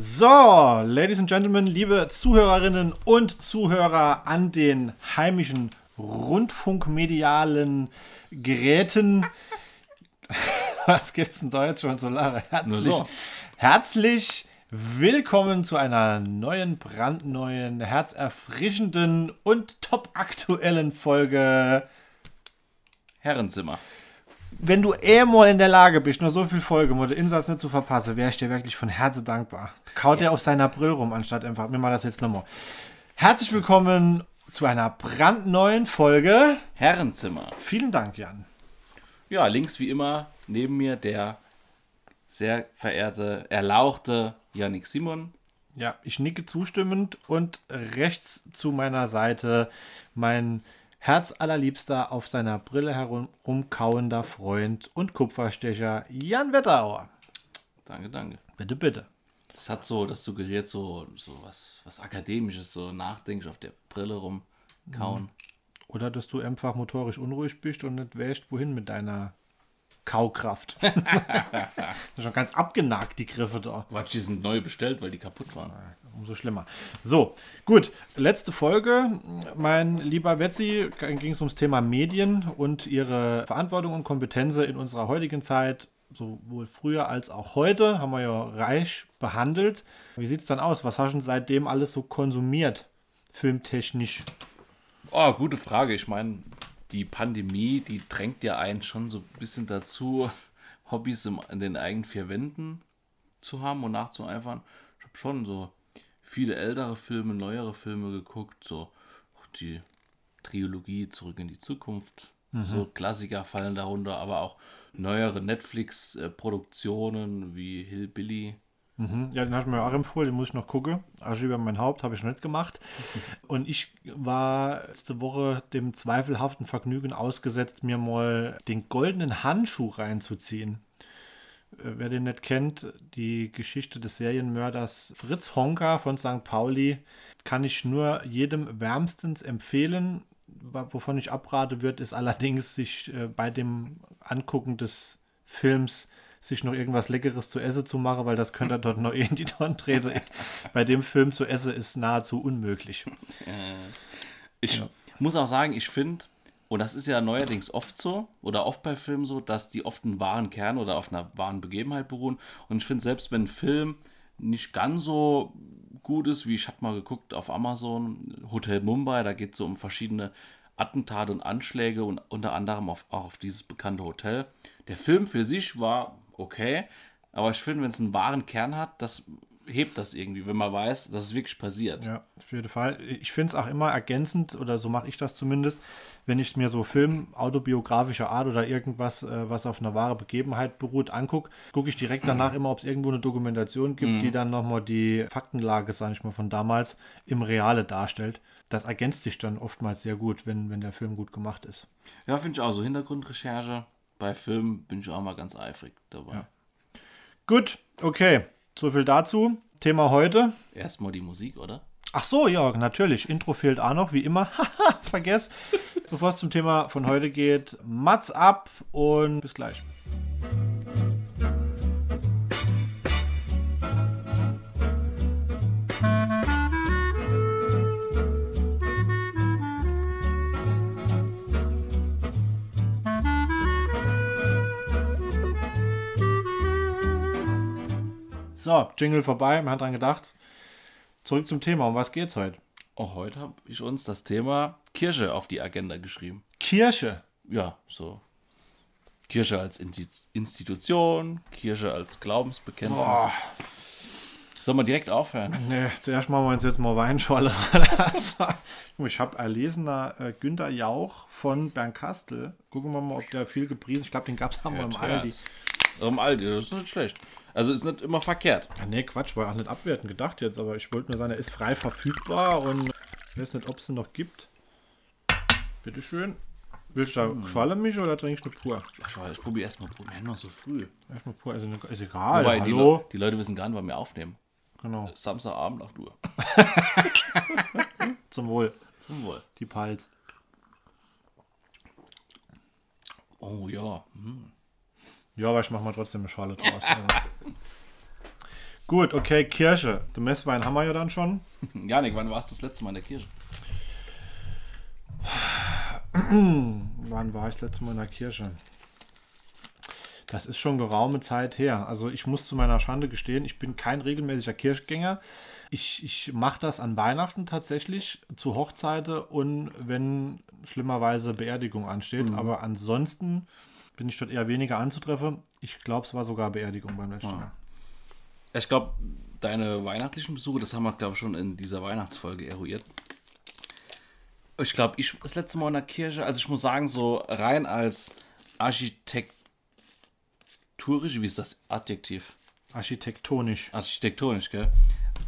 So, Ladies and Gentlemen, liebe Zuhörerinnen und Zuhörer an den heimischen rundfunkmedialen Geräten. Was gibt's denn da jetzt schon so lange? Herzlich, so. herzlich willkommen zu einer neuen, brandneuen, herzerfrischenden und topaktuellen Folge. Herrenzimmer. Wenn du eh mal in der Lage bist, nur so viel Folge, um den Insatz nicht zu verpassen, wäre ich dir wirklich von Herzen dankbar. Kaut er auf seiner Brill rum, anstatt einfach, mir mal das jetzt nochmal. Herzlich willkommen zu einer brandneuen Folge. Herrenzimmer. Vielen Dank, Jan. Ja, links wie immer neben mir der sehr verehrte, erlauchte Yannick Simon. Ja, ich nicke zustimmend und rechts zu meiner Seite mein herzallerliebster auf seiner Brille herumkauender Freund und Kupferstecher Jan Wetterauer. Danke, danke. Bitte, bitte. Das hat so, das suggeriert so, so was, was Akademisches, so nachdenklich auf der Brille rumkauen. Oder dass du einfach motorisch unruhig bist und nicht weißt, wohin mit deiner Kaukraft. schon ganz abgenagt, die Griffe da. Quatsch, die sind neu bestellt, weil die kaputt waren. Umso schlimmer. So, gut. Letzte Folge, mein lieber Wetzi, ging es ums Thema Medien und ihre Verantwortung und Kompetenz in unserer heutigen Zeit, sowohl früher als auch heute, haben wir ja reich behandelt. Wie sieht es dann aus? Was hast du seitdem alles so konsumiert, filmtechnisch? Oh, gute Frage. Ich meine, die Pandemie, die drängt ja einen schon so ein bisschen dazu, Hobbys in den eigenen vier Wänden zu haben und nachzueifern. Ich habe schon so viele ältere Filme, neuere Filme geguckt, so die Trilogie Zurück in die Zukunft. Mhm. So Klassiker fallen darunter, aber auch neuere Netflix-Produktionen wie Hillbilly. Mhm. Ja, den hast du mir auch empfohlen, den muss ich noch gucken. Asche über mein Haupt habe ich noch nicht gemacht. Und ich war letzte Woche dem zweifelhaften Vergnügen ausgesetzt, mir mal den goldenen Handschuh reinzuziehen. Äh, wer den nicht kennt, die Geschichte des Serienmörders Fritz Honka von St. Pauli kann ich nur jedem wärmstens empfehlen. Wovon ich abrate wird, ist allerdings, sich äh, bei dem Angucken des Films sich noch irgendwas Leckeres zu essen zu machen, weil das könnte er dort noch in die Tonne treten. Bei dem Film zu essen ist nahezu unmöglich. Ich ja. muss auch sagen, ich finde, und das ist ja neuerdings oft so, oder oft bei Filmen so, dass die oft einen wahren Kern oder auf einer wahren Begebenheit beruhen. Und ich finde, selbst wenn ein Film nicht ganz so gut ist, wie ich hatte mal geguckt auf Amazon, Hotel Mumbai, da geht es so um verschiedene Attentate und Anschläge und unter anderem auf, auch auf dieses bekannte Hotel. Der Film für sich war okay. Aber ich finde, wenn es einen wahren Kern hat, das hebt das irgendwie, wenn man weiß, dass es wirklich passiert. Ja, auf jeden Fall. Ich finde es auch immer ergänzend, oder so mache ich das zumindest, wenn ich mir so Film autobiografischer Art oder irgendwas, äh, was auf einer wahren Begebenheit beruht, angucke, gucke ich direkt danach immer, ob es irgendwo eine Dokumentation gibt, mhm. die dann nochmal die Faktenlage, sage ich mal, von damals im Reale darstellt. Das ergänzt sich dann oftmals sehr gut, wenn, wenn der Film gut gemacht ist. Ja, finde ich auch so. Hintergrundrecherche bei Filmen bin ich auch mal ganz eifrig dabei. Ja. Gut, okay. So viel dazu. Thema heute. Erstmal die Musik, oder? Ach so, ja, natürlich. Intro fehlt auch noch, wie immer. Haha, vergesst. Bevor es zum Thema von heute geht, Mats ab und bis gleich. So, Jingle vorbei, man hat dran gedacht. Zurück zum Thema. Um was geht's heute? Auch heute habe ich uns das Thema Kirche auf die Agenda geschrieben. Kirche? Ja, so. Kirche als Institution, Kirche als Glaubensbekenntnis. Boah. Sollen wir direkt aufhören? Nee, zuerst machen wir uns jetzt mal Weinscholle. ich habe erlesen, da äh, Günter Jauch von Bernkastel. Gucken wir mal, ob der viel gepriesen Ich glaube, den gab es haben wir im Aldi. Im Aldi, das ist nicht schlecht. Also ist nicht immer verkehrt. Ja, nee, Quatsch, war auch nicht abwertend gedacht jetzt, aber ich wollte nur sagen, er ist frei verfügbar und ich weiß nicht, ob es ihn noch gibt. Bitteschön. Willst du da hm. Schwallemilch oder trinkst du pur? Ich, ich probiere erstmal pur. Wir noch so früh. Erstmal pur, also ist egal. Wobei, die, Le die, Leute wissen gar nicht, wann wir aufnehmen. Genau. Samstagabend 8 Uhr. Zum Wohl. Zum Wohl. Die Pals. Oh ja. Hm. Ja, aber ich mache mal trotzdem eine Schale draus. Also. Gut, okay, Kirche. Den Messwein haben wir ja dann schon. Janik, wann warst du das letzte Mal in der Kirche? Wann war ich das letzte Mal in der Kirche? Das ist schon geraume Zeit her. Also ich muss zu meiner Schande gestehen, ich bin kein regelmäßiger Kirchgänger. Ich, ich mache das an Weihnachten tatsächlich, zu Hochzeiten und wenn schlimmerweise Beerdigung ansteht. Aber ansonsten bin ich dort eher weniger anzutreffen. Ich glaube, es war sogar Beerdigung beim letzten Mal. Ich glaube, deine weihnachtlichen Besuche, das haben wir, glaube ich, schon in dieser Weihnachtsfolge eruiert. Ich glaube, ich das letzte Mal in der Kirche, also ich muss sagen, so rein als architekturisch, wie ist das Adjektiv? Architektonisch. Architektonisch, gell?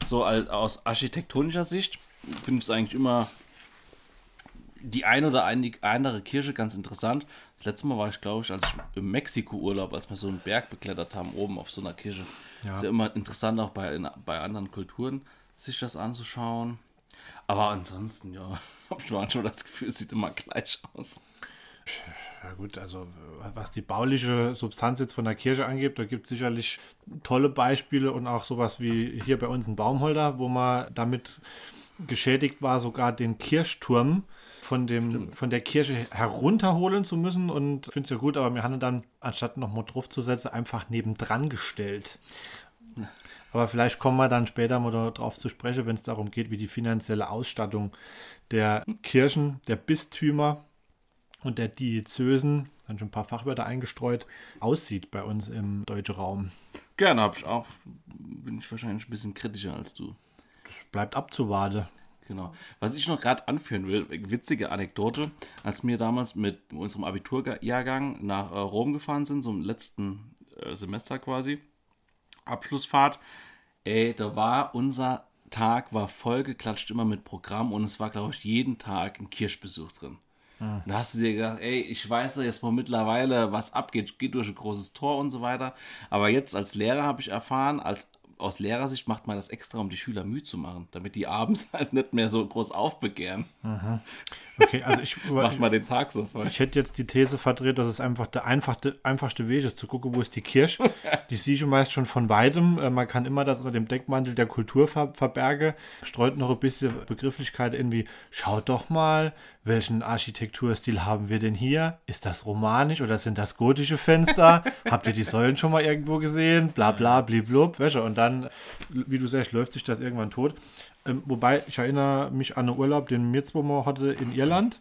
So als, aus architektonischer Sicht finde ich es eigentlich immer die ein oder ein, andere Kirche ganz interessant. Das letzte Mal war ich, glaube ich, als ich im Mexiko-Urlaub, als wir so einen Berg beklettert haben, oben auf so einer Kirche. Ja. Ist ja immer interessant, auch bei, in, bei anderen Kulturen sich das anzuschauen. Aber ansonsten, ja, habe ich manchmal das Gefühl, es sieht immer gleich aus. Ja gut, also was die bauliche Substanz jetzt von der Kirche angeht, da gibt es sicherlich tolle Beispiele und auch sowas wie hier bei uns in Baumholder, wo man damit geschädigt war, sogar den Kirchturm von, dem, von der Kirche herunterholen zu müssen. Und finde es ja gut, aber wir haben ihn dann, anstatt nochmal drauf zu setzen, einfach nebendran gestellt. Aber vielleicht kommen wir dann später mal darauf zu sprechen, wenn es darum geht, wie die finanzielle Ausstattung der Kirchen, der Bistümer und der Diözesen, dann schon ein paar Fachwörter eingestreut, aussieht bei uns im deutschen Raum. Gerne habe ich auch, bin ich wahrscheinlich ein bisschen kritischer als du. Das bleibt abzuwarten. Genau. Was ich noch gerade anführen will, witzige Anekdote, als wir damals mit unserem Abiturjahrgang nach äh, Rom gefahren sind, so im letzten äh, Semester quasi, Abschlussfahrt, ey, da war unser Tag war vollgeklatscht immer mit Programm und es war, glaube ich, jeden Tag ein Kirchbesuch drin. Und da hast du dir gedacht, ey, ich weiß ja jetzt mal mittlerweile, was abgeht, geht durch ein großes Tor und so weiter. Aber jetzt als Lehrer habe ich erfahren, als aus Lehrersicht macht man das extra, um die Schüler müde zu machen, damit die abends halt nicht mehr so groß aufbegehren. Okay, also ich, Macht mal den Tag so voll. ich hätte jetzt die These verdreht, dass es einfach der einfachste, einfachste Weg ist, zu gucken, wo ist die Kirche. Die sehe ich meist schon von weitem. Äh, Man kann immer das unter dem Deckmantel der Kultur ver verbergen. Streut noch ein bisschen Begrifflichkeit irgendwie, schaut doch mal, welchen Architekturstil haben wir denn hier? Ist das romanisch oder sind das gotische Fenster? Habt ihr die Säulen schon mal irgendwo gesehen? Bla bla bliblub. Du, Und dann, wie du sagst, läuft sich das irgendwann tot. Ähm, wobei, ich erinnere mich an einen Urlaub, den mal hatte in Irland.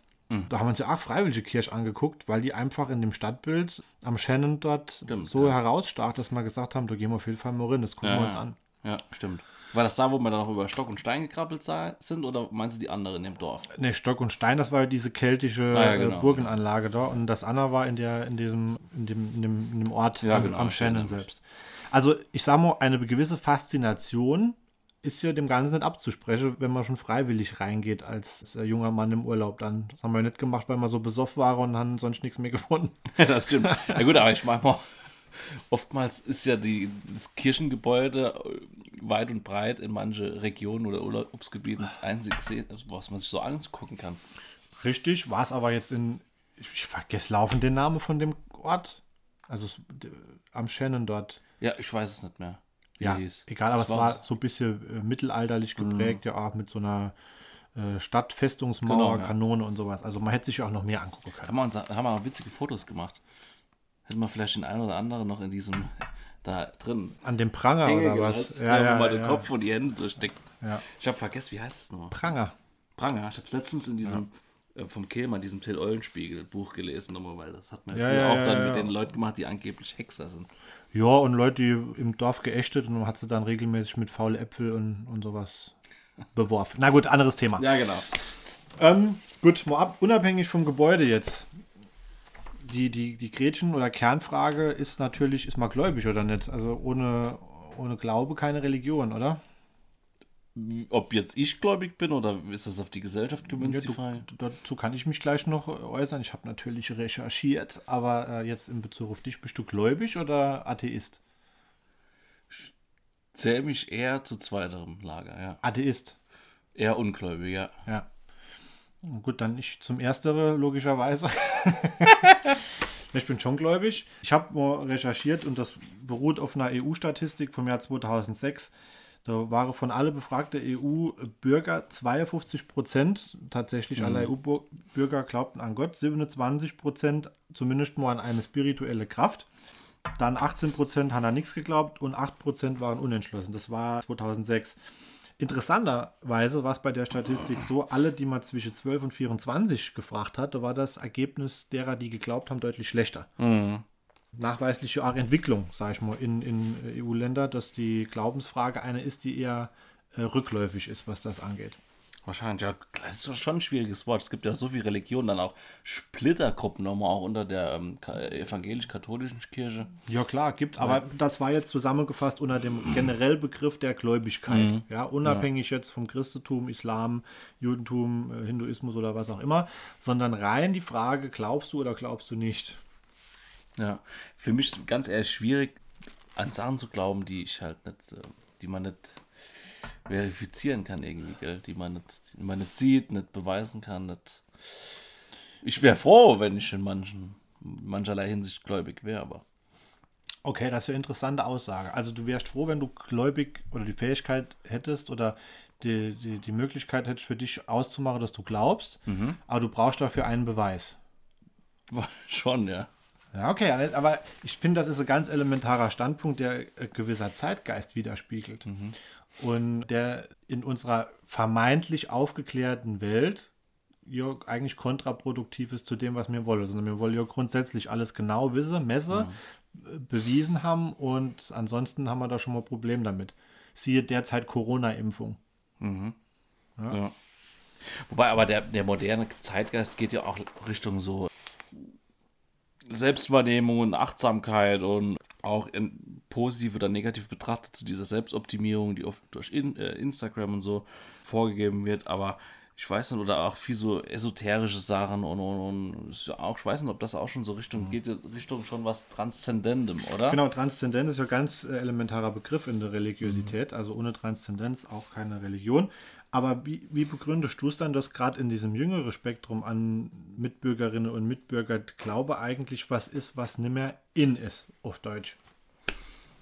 Da haben wir uns ja auch Freiwillige Kirche angeguckt, weil die einfach in dem Stadtbild am Shannon dort Stimmt, so ja. herausstach, dass wir gesagt haben, da gehen wir auf jeden Fall mal rein, das gucken wir uns ja. an. Ja, stimmt. War das da, wo wir dann noch über Stock und Stein gekrabbelt sind oder meinst du die anderen im Dorf? Ne, Stock und Stein, das war ja diese keltische Ah, ja, genau. äh, Burgenanlage da. Und das andere war in, der, in, diesem, in, dem, in, dem, in dem Ort Ja, am, genau, am Shannon selbst. Also, ich sag mal, eine gewisse Faszination ist ja dem Ganzen nicht abzusprechen, wenn man schon freiwillig reingeht als junger Mann im Urlaub. Dann das haben wir nicht gemacht, weil wir so besoffen waren und haben sonst nichts mehr gefunden. das stimmt. Ja gut, aber ich meine mal, oftmals ist ja die, das Kirchengebäude äh, weit und breit in manche Regionen oder Urlaubsgebieten das einzige, also was man sich so angucken kann. Richtig, war es aber jetzt in. Ich, ich vergesse laufend den Namen von dem Ort. Also es, am Shannon dort. Ja, ich weiß es nicht mehr. Ja, hieß. egal, aber es war so ein bisschen äh, mittelalterlich geprägt, ja, auch mit so einer äh, Stadtfestungsmauer, Genau, ja. Kanone und sowas. Also man hätte sich auch noch mehr angucken Haben können. wir, uns, haben wir witzige Fotos gemacht. Hätten wir vielleicht den einen oder anderen noch in diesem, da drin. An dem Pranger Hänge oder was? gesetzt, ja, wo man den ja. Kopf und die Hände durchsteckt. Ja. Ich habe vergessen, wie heißt es nochmal? Pranger. Pranger. Ich habe letztens in diesem äh, vom Kehlmann, diesem Till Eulenspiegel Buch gelesen, nochmal, weil das hat man Ja, früher ja, auch ja, dann ja. mit den Leuten gemacht, die angeblich Hexer sind. Ja, und Leute, die im Dorf geächtet und man hat sie dann regelmäßig mit faule Äpfel und, und sowas beworfen. Na gut, anderes Thema. Ja, genau. Ähm, gut, mal ab, unabhängig vom Gebäude jetzt. Die, die, die Gretchen- oder Kernfrage ist natürlich, ist man gläubig oder nicht? Also ohne, ohne Glaube keine Religion, oder? Ob jetzt ich gläubig bin oder ist das auf die Gesellschaft gemünzt, Ja, die du, Frage? dazu kann ich mich gleich noch äußern. Ich habe natürlich recherchiert, aber äh, jetzt in Bezug auf dich, bist du gläubig oder Atheist? Zähle mich eher zu zweiterem Lager, ja. Atheist, Eher ungläubig, ja. ja. Gut, dann ich zum Erstere, logischerweise. Ich bin schon gläubig. Ich habe mal recherchiert und das beruht auf einer EU-Statistik vom Jahr 2006. Da waren von alle befragten EU-Bürger 52 Prozent tatsächlich mhm. aller EU-Bürger glaubten an Gott, 27 Prozent zumindest mal an eine spirituelle Kraft. Dann 18 Prozent haben an nichts geglaubt und 8 Prozent waren unentschlossen. Das war 2006. Interessanterweise war es bei der Statistik so, alle, die man zwischen 12 und 24 gefragt hat, da war das Ergebnis derer, die geglaubt haben, deutlich schlechter. Mhm. Nachweisliche auch Entwicklung, sage ich mal, in, in EU-Länder, dass die Glaubensfrage eine ist, die eher äh, rückläufig ist, was das angeht. Wahrscheinlich, ja, das ist schon ein schwieriges Wort. Es gibt ja so viele Religionen, dann auch Splittergruppen nochmal auch unter der ähm, evangelisch-katholischen Kirche. Ja, klar, gibt's, ja. aber das war jetzt zusammengefasst unter dem generell Begriff der Gläubigkeit. Mhm. Ja, unabhängig ja. jetzt vom Christentum, Islam, Judentum, äh, Hinduismus oder was auch immer, sondern rein die Frage, glaubst du oder glaubst du nicht? Ja, für mich ganz ehrlich schwierig, an Sachen zu glauben, die ich halt nicht, äh, die man nicht verifizieren kann irgendwie, gell? Die man nicht, die man nicht sieht, nicht beweisen kann. Nicht. Ich wäre froh, wenn ich in manchen, mancherlei Hinsicht gläubig wäre, aber. Okay, das ist eine interessante Aussage. Also du wärst froh, wenn du gläubig oder die Fähigkeit hättest oder die, die, die Möglichkeit hättest für dich auszumachen, dass du glaubst, mhm. aber du brauchst dafür einen Beweis. Schon, ja. Ja, okay, aber ich finde, das ist ein ganz elementarer Standpunkt, der ein gewisser Zeitgeist widerspiegelt. Mhm und der in unserer vermeintlich aufgeklärten Welt ja eigentlich kontraproduktiv ist zu dem, was wir wollen. Sondern wir wollen ja grundsätzlich alles genau wissen, messe, mhm. bewiesen haben und ansonsten haben wir da schon mal ein Problem damit. Siehe derzeit Corona-Impfung. Mhm. Ja. ja. Wobei aber der, der moderne Zeitgeist geht ja auch Richtung so Selbstwahrnehmung und Achtsamkeit und auch in positiv oder negativ betrachtet zu dieser Selbstoptimierung, die oft durch in, äh, Instagram und so vorgegeben wird, aber ich weiß nicht, oder auch viel so esoterische Sachen und, und, und auch, ich weiß nicht, ob das auch schon so Richtung mhm. geht, Richtung schon was Transzendentem, oder? Genau, Transzendent ist ja ein ganz äh, elementarer Begriff in der Religiosität, mhm. also ohne Transzendenz auch keine Religion. Aber wie, wie begründest du es dann, dass gerade in diesem jüngeren Spektrum an Mitbürgerinnen und Mitbürger Glaube eigentlich was ist, was nicht mehr in ist, auf Deutsch?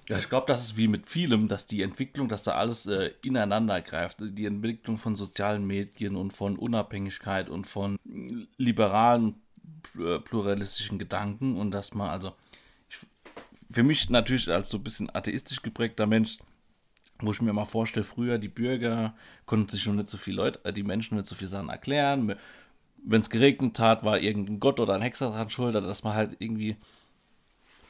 Ja, ich glaube, das ist wie mit vielem, dass die Entwicklung, dass da alles äh, ineinander greift. Die Entwicklung von sozialen Medien und von Unabhängigkeit und von liberalen, pluralistischen Gedanken und dass man, also, ich, für mich natürlich als so ein bisschen atheistisch geprägter Mensch, wo ich mir mal vorstelle, früher die Bürger konnten sich schon nicht so viel Leute, äh, die Menschen nicht so viel Sachen erklären. Wenn es geregnet hat, war irgendein Gott oder ein Hexer dran schuld, dass man halt irgendwie,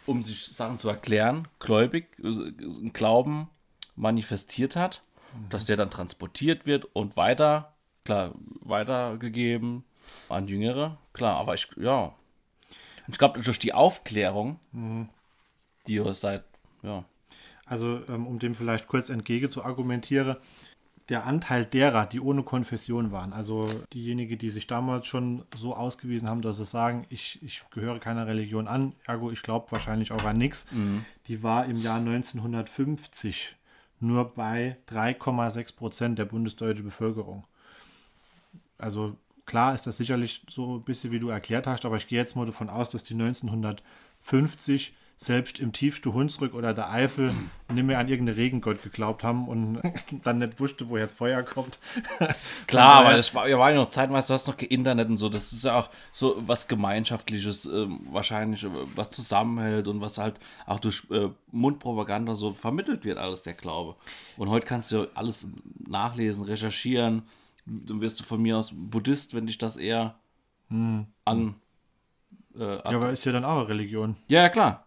um sich Sachen zu erklären, gläubig, äh, Glauben manifestiert hat, mhm. dass der dann transportiert wird und weiter, klar, weitergegeben an Jüngere, klar, aber ich, ja. Ich glaube, durch die Aufklärung, mhm. die seit, ja, also ähm, um dem vielleicht kurz entgegen zu argumentieren, der Anteil derer, die ohne Konfession waren, also diejenigen, die sich damals schon so ausgewiesen haben, dass sie sagen, ich, ich gehöre keiner Religion an, ergo ich glaube wahrscheinlich auch an nichts, mhm. die war im Jahr 1950 nur bei 3,6 Prozent der bundesdeutschen Bevölkerung. Also klar ist das sicherlich so ein bisschen, wie du erklärt hast, aber ich gehe jetzt mal davon aus, dass die 1950 selbst im tiefsten Hunsrück oder der Eifel nicht mehr an irgendeinen Regengott geglaubt haben und dann nicht wusste, woher das Feuer kommt. Klar, weil es war, ja, noch zeitweise, du hast noch Internet und so, das ist ja auch so was Gemeinschaftliches, äh, wahrscheinlich, äh, was zusammenhält und was halt auch durch äh, Mundpropaganda so vermittelt wird, alles der Glaube. Und heute kannst du ja alles nachlesen, recherchieren, dann wirst du von mir aus Buddhist, wenn dich das eher hm. an. Äh, ja, aber ist ja dann auch eine Religion. Ja, ja, klar.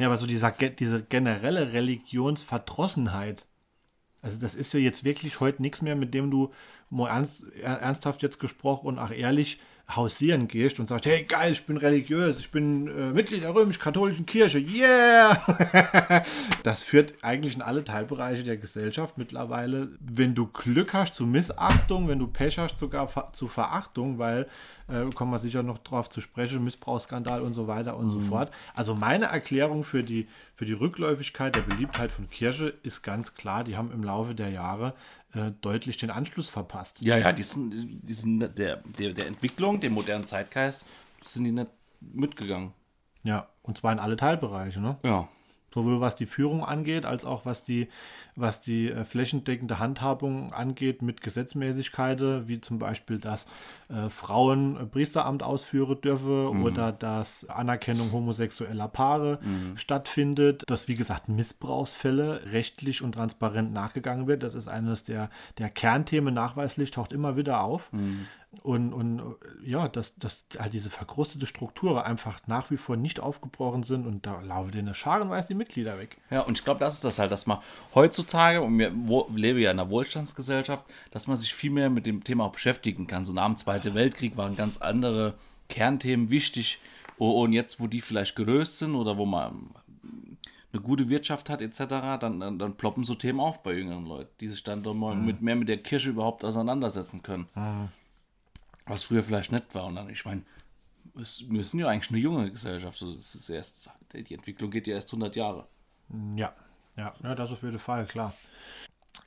Ja, aber so dieser, diese generelle Religionsverdrossenheit, also das ist ja jetzt wirklich heute nichts mehr, mit dem du ernst, ernsthaft jetzt gesprochen und auch ehrlich hausieren gehst und sagst, hey geil, ich bin religiös, ich bin äh, Mitglied der römisch-katholischen Kirche, yeah! das führt eigentlich in alle Teilbereiche der Gesellschaft mittlerweile, wenn du Glück hast, zu Missachtung, wenn du Pech hast, sogar zu Verachtung, weil, äh, kommen wir sicher noch drauf zu sprechen, Missbrauchsskandal und so weiter und mhm. so fort. Also meine Erklärung für die, für die Rückläufigkeit der Beliebtheit von Kirche ist ganz klar, die haben im Laufe der Jahre äh, deutlich den Anschluss verpasst. Ja, ja, die sind, die sind der, der, der Entwicklung, dem modernen Zeitgeist, sind die nicht mitgegangen. Ja, und zwar in alle Teilbereiche, ne? Ja. Sowohl was die Führung angeht, als auch was die, was die äh, flächendeckende Handhabung angeht mit Gesetzmäßigkeiten, wie zum Beispiel, dass äh, Frauen äh, Priesteramt ausführen dürfen oder dass Anerkennung homosexueller Paare stattfindet, dass, wie gesagt, Missbrauchsfälle rechtlich und transparent nachgegangen wird. Das ist eines der, der Kernthemen nachweislich, taucht immer wieder auf. Und, und äh, ja, dass, dass halt diese verkrustete Strukturen einfach nach wie vor nicht aufgebrochen sind und da laufen denen scharenweise die Mitglieder weg. Ja, und ich glaube, das ist das halt, dass man heutzutage, und wir leben ja in einer Wohlstandsgesellschaft, dass man sich viel mehr mit dem Thema auch beschäftigen kann. So nach dem Zweiten Weltkrieg waren ganz andere Kernthemen wichtig. Und jetzt, wo die vielleicht gelöst sind oder wo man eine gute Wirtschaft hat, etc., dann, dann, dann ploppen so Themen auf bei jüngeren Leuten, die sich dann doch mal mit, mehr mit der Kirche überhaupt auseinandersetzen können. Was früher vielleicht nicht war. Und dann, ich meine, es- wir sind ja eigentlich eine junge Gesellschaft. Das ist erst, die Entwicklung geht ja erst 100 Jahre. Ja, ja, ja, das auf jeden Fall, klar.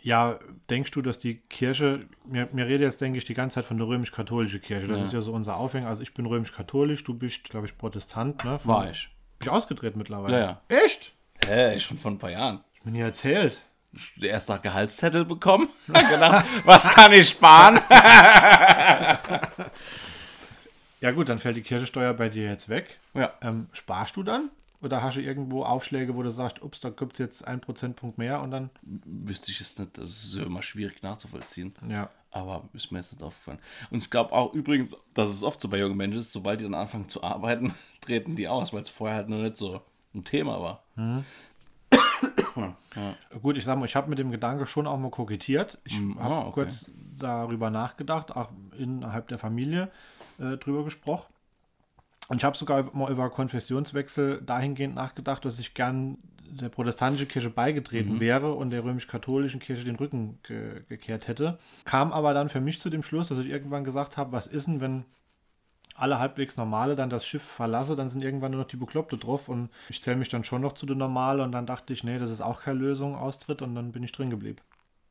Ja, denkst du, dass die Kirche, mir, mir rede jetzt, denke ich, die ganze Zeit von der römisch-katholischen Kirche. Das Ja. ist ja so unser Aufhänger. Also ich bin römisch-katholisch, du bist, glaube ich, Protestant, ne? Von- War ich. Bin ich ausgetreten mittlerweile. Ja, ja. Echt? Hä, schon vor ein paar Jahren. Ich bin hier erzählt. Der erste Gehaltszettel bekommen. Gedacht, was kann ich sparen? Ja gut, dann fällt die Kirchensteuer bei dir jetzt weg. Ja. Ähm, sparst du dann? Oder hast du irgendwo Aufschläge, wo du sagst, ups, da gibt es jetzt einen Prozentpunkt mehr und dann, Wüsste ich es nicht. Das ist immer schwierig nachzuvollziehen. ja. Aber ist mir jetzt nicht aufgefallen. Und ich glaube auch übrigens, dass es oft so bei jungen Menschen ist, sobald die dann anfangen zu arbeiten, treten die aus, weil es vorher halt noch nicht so ein Thema war. Gut, ich sag mal, ich habe mit dem Gedanke schon auch mal kokettiert. Ich Mm, habe ah, okay. kurz darüber nachgedacht, auch innerhalb der Familie äh, drüber gesprochen. Und ich habe sogar mal über Konfessionswechsel dahingehend nachgedacht, dass ich gern der protestantischen Kirche beigetreten wäre und der römisch-katholischen Kirche den Rücken ge gekehrt hätte. Kam aber dann für mich zu dem Schluss, dass ich irgendwann gesagt habe, was ist denn, wenn alle halbwegs Normale dann das Schiff verlasse, dann sind irgendwann nur noch die Bekloppte drauf und ich zähle mich dann schon noch zu den Normalen und dann dachte ich, nee, das ist auch keine Lösung, Austritt und dann bin ich drin geblieben.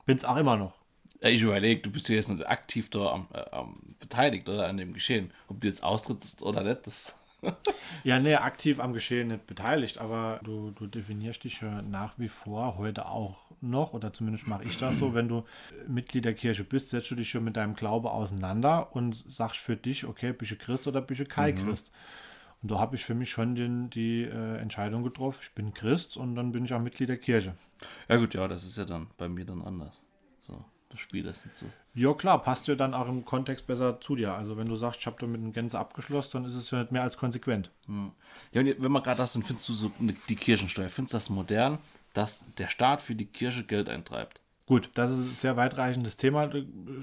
Bin's auch immer noch. Ich überlege, du bist ja jetzt nicht aktiv da am, äh, am beteiligt oder an dem Geschehen. Ob du jetzt austrittst oder nicht, das. Ja, nee, aktiv am Geschehen nicht beteiligt, aber du, du definierst dich ja nach wie vor heute auch noch, oder zumindest mache ich das so, wenn du Mitglied der Kirche bist, setzt du dich schon mit deinem Glaube auseinander und sagst für dich, okay, bist du Christ oder bist du kein Christ? Und da habe ich für mich schon den, die äh, Entscheidung getroffen, ich bin Christ und dann bin ich auch Mitglied der Kirche. Ja, gut, ja, das ist ja dann bei mir dann anders. So, das Spiel ist nicht so. Ja, klar, passt ja dann auch im Kontext besser zu dir. Also, wenn du sagst, ich habe damit eine Gänze abgeschlossen, dann ist es ja nicht mehr als konsequent. Ja, und wenn man gerade das, dann findest du so die Kirchensteuer. Findest du das modern, dass der Staat für die Kirche Geld eintreibt? Gut, das ist ein sehr weitreichendes Thema. Da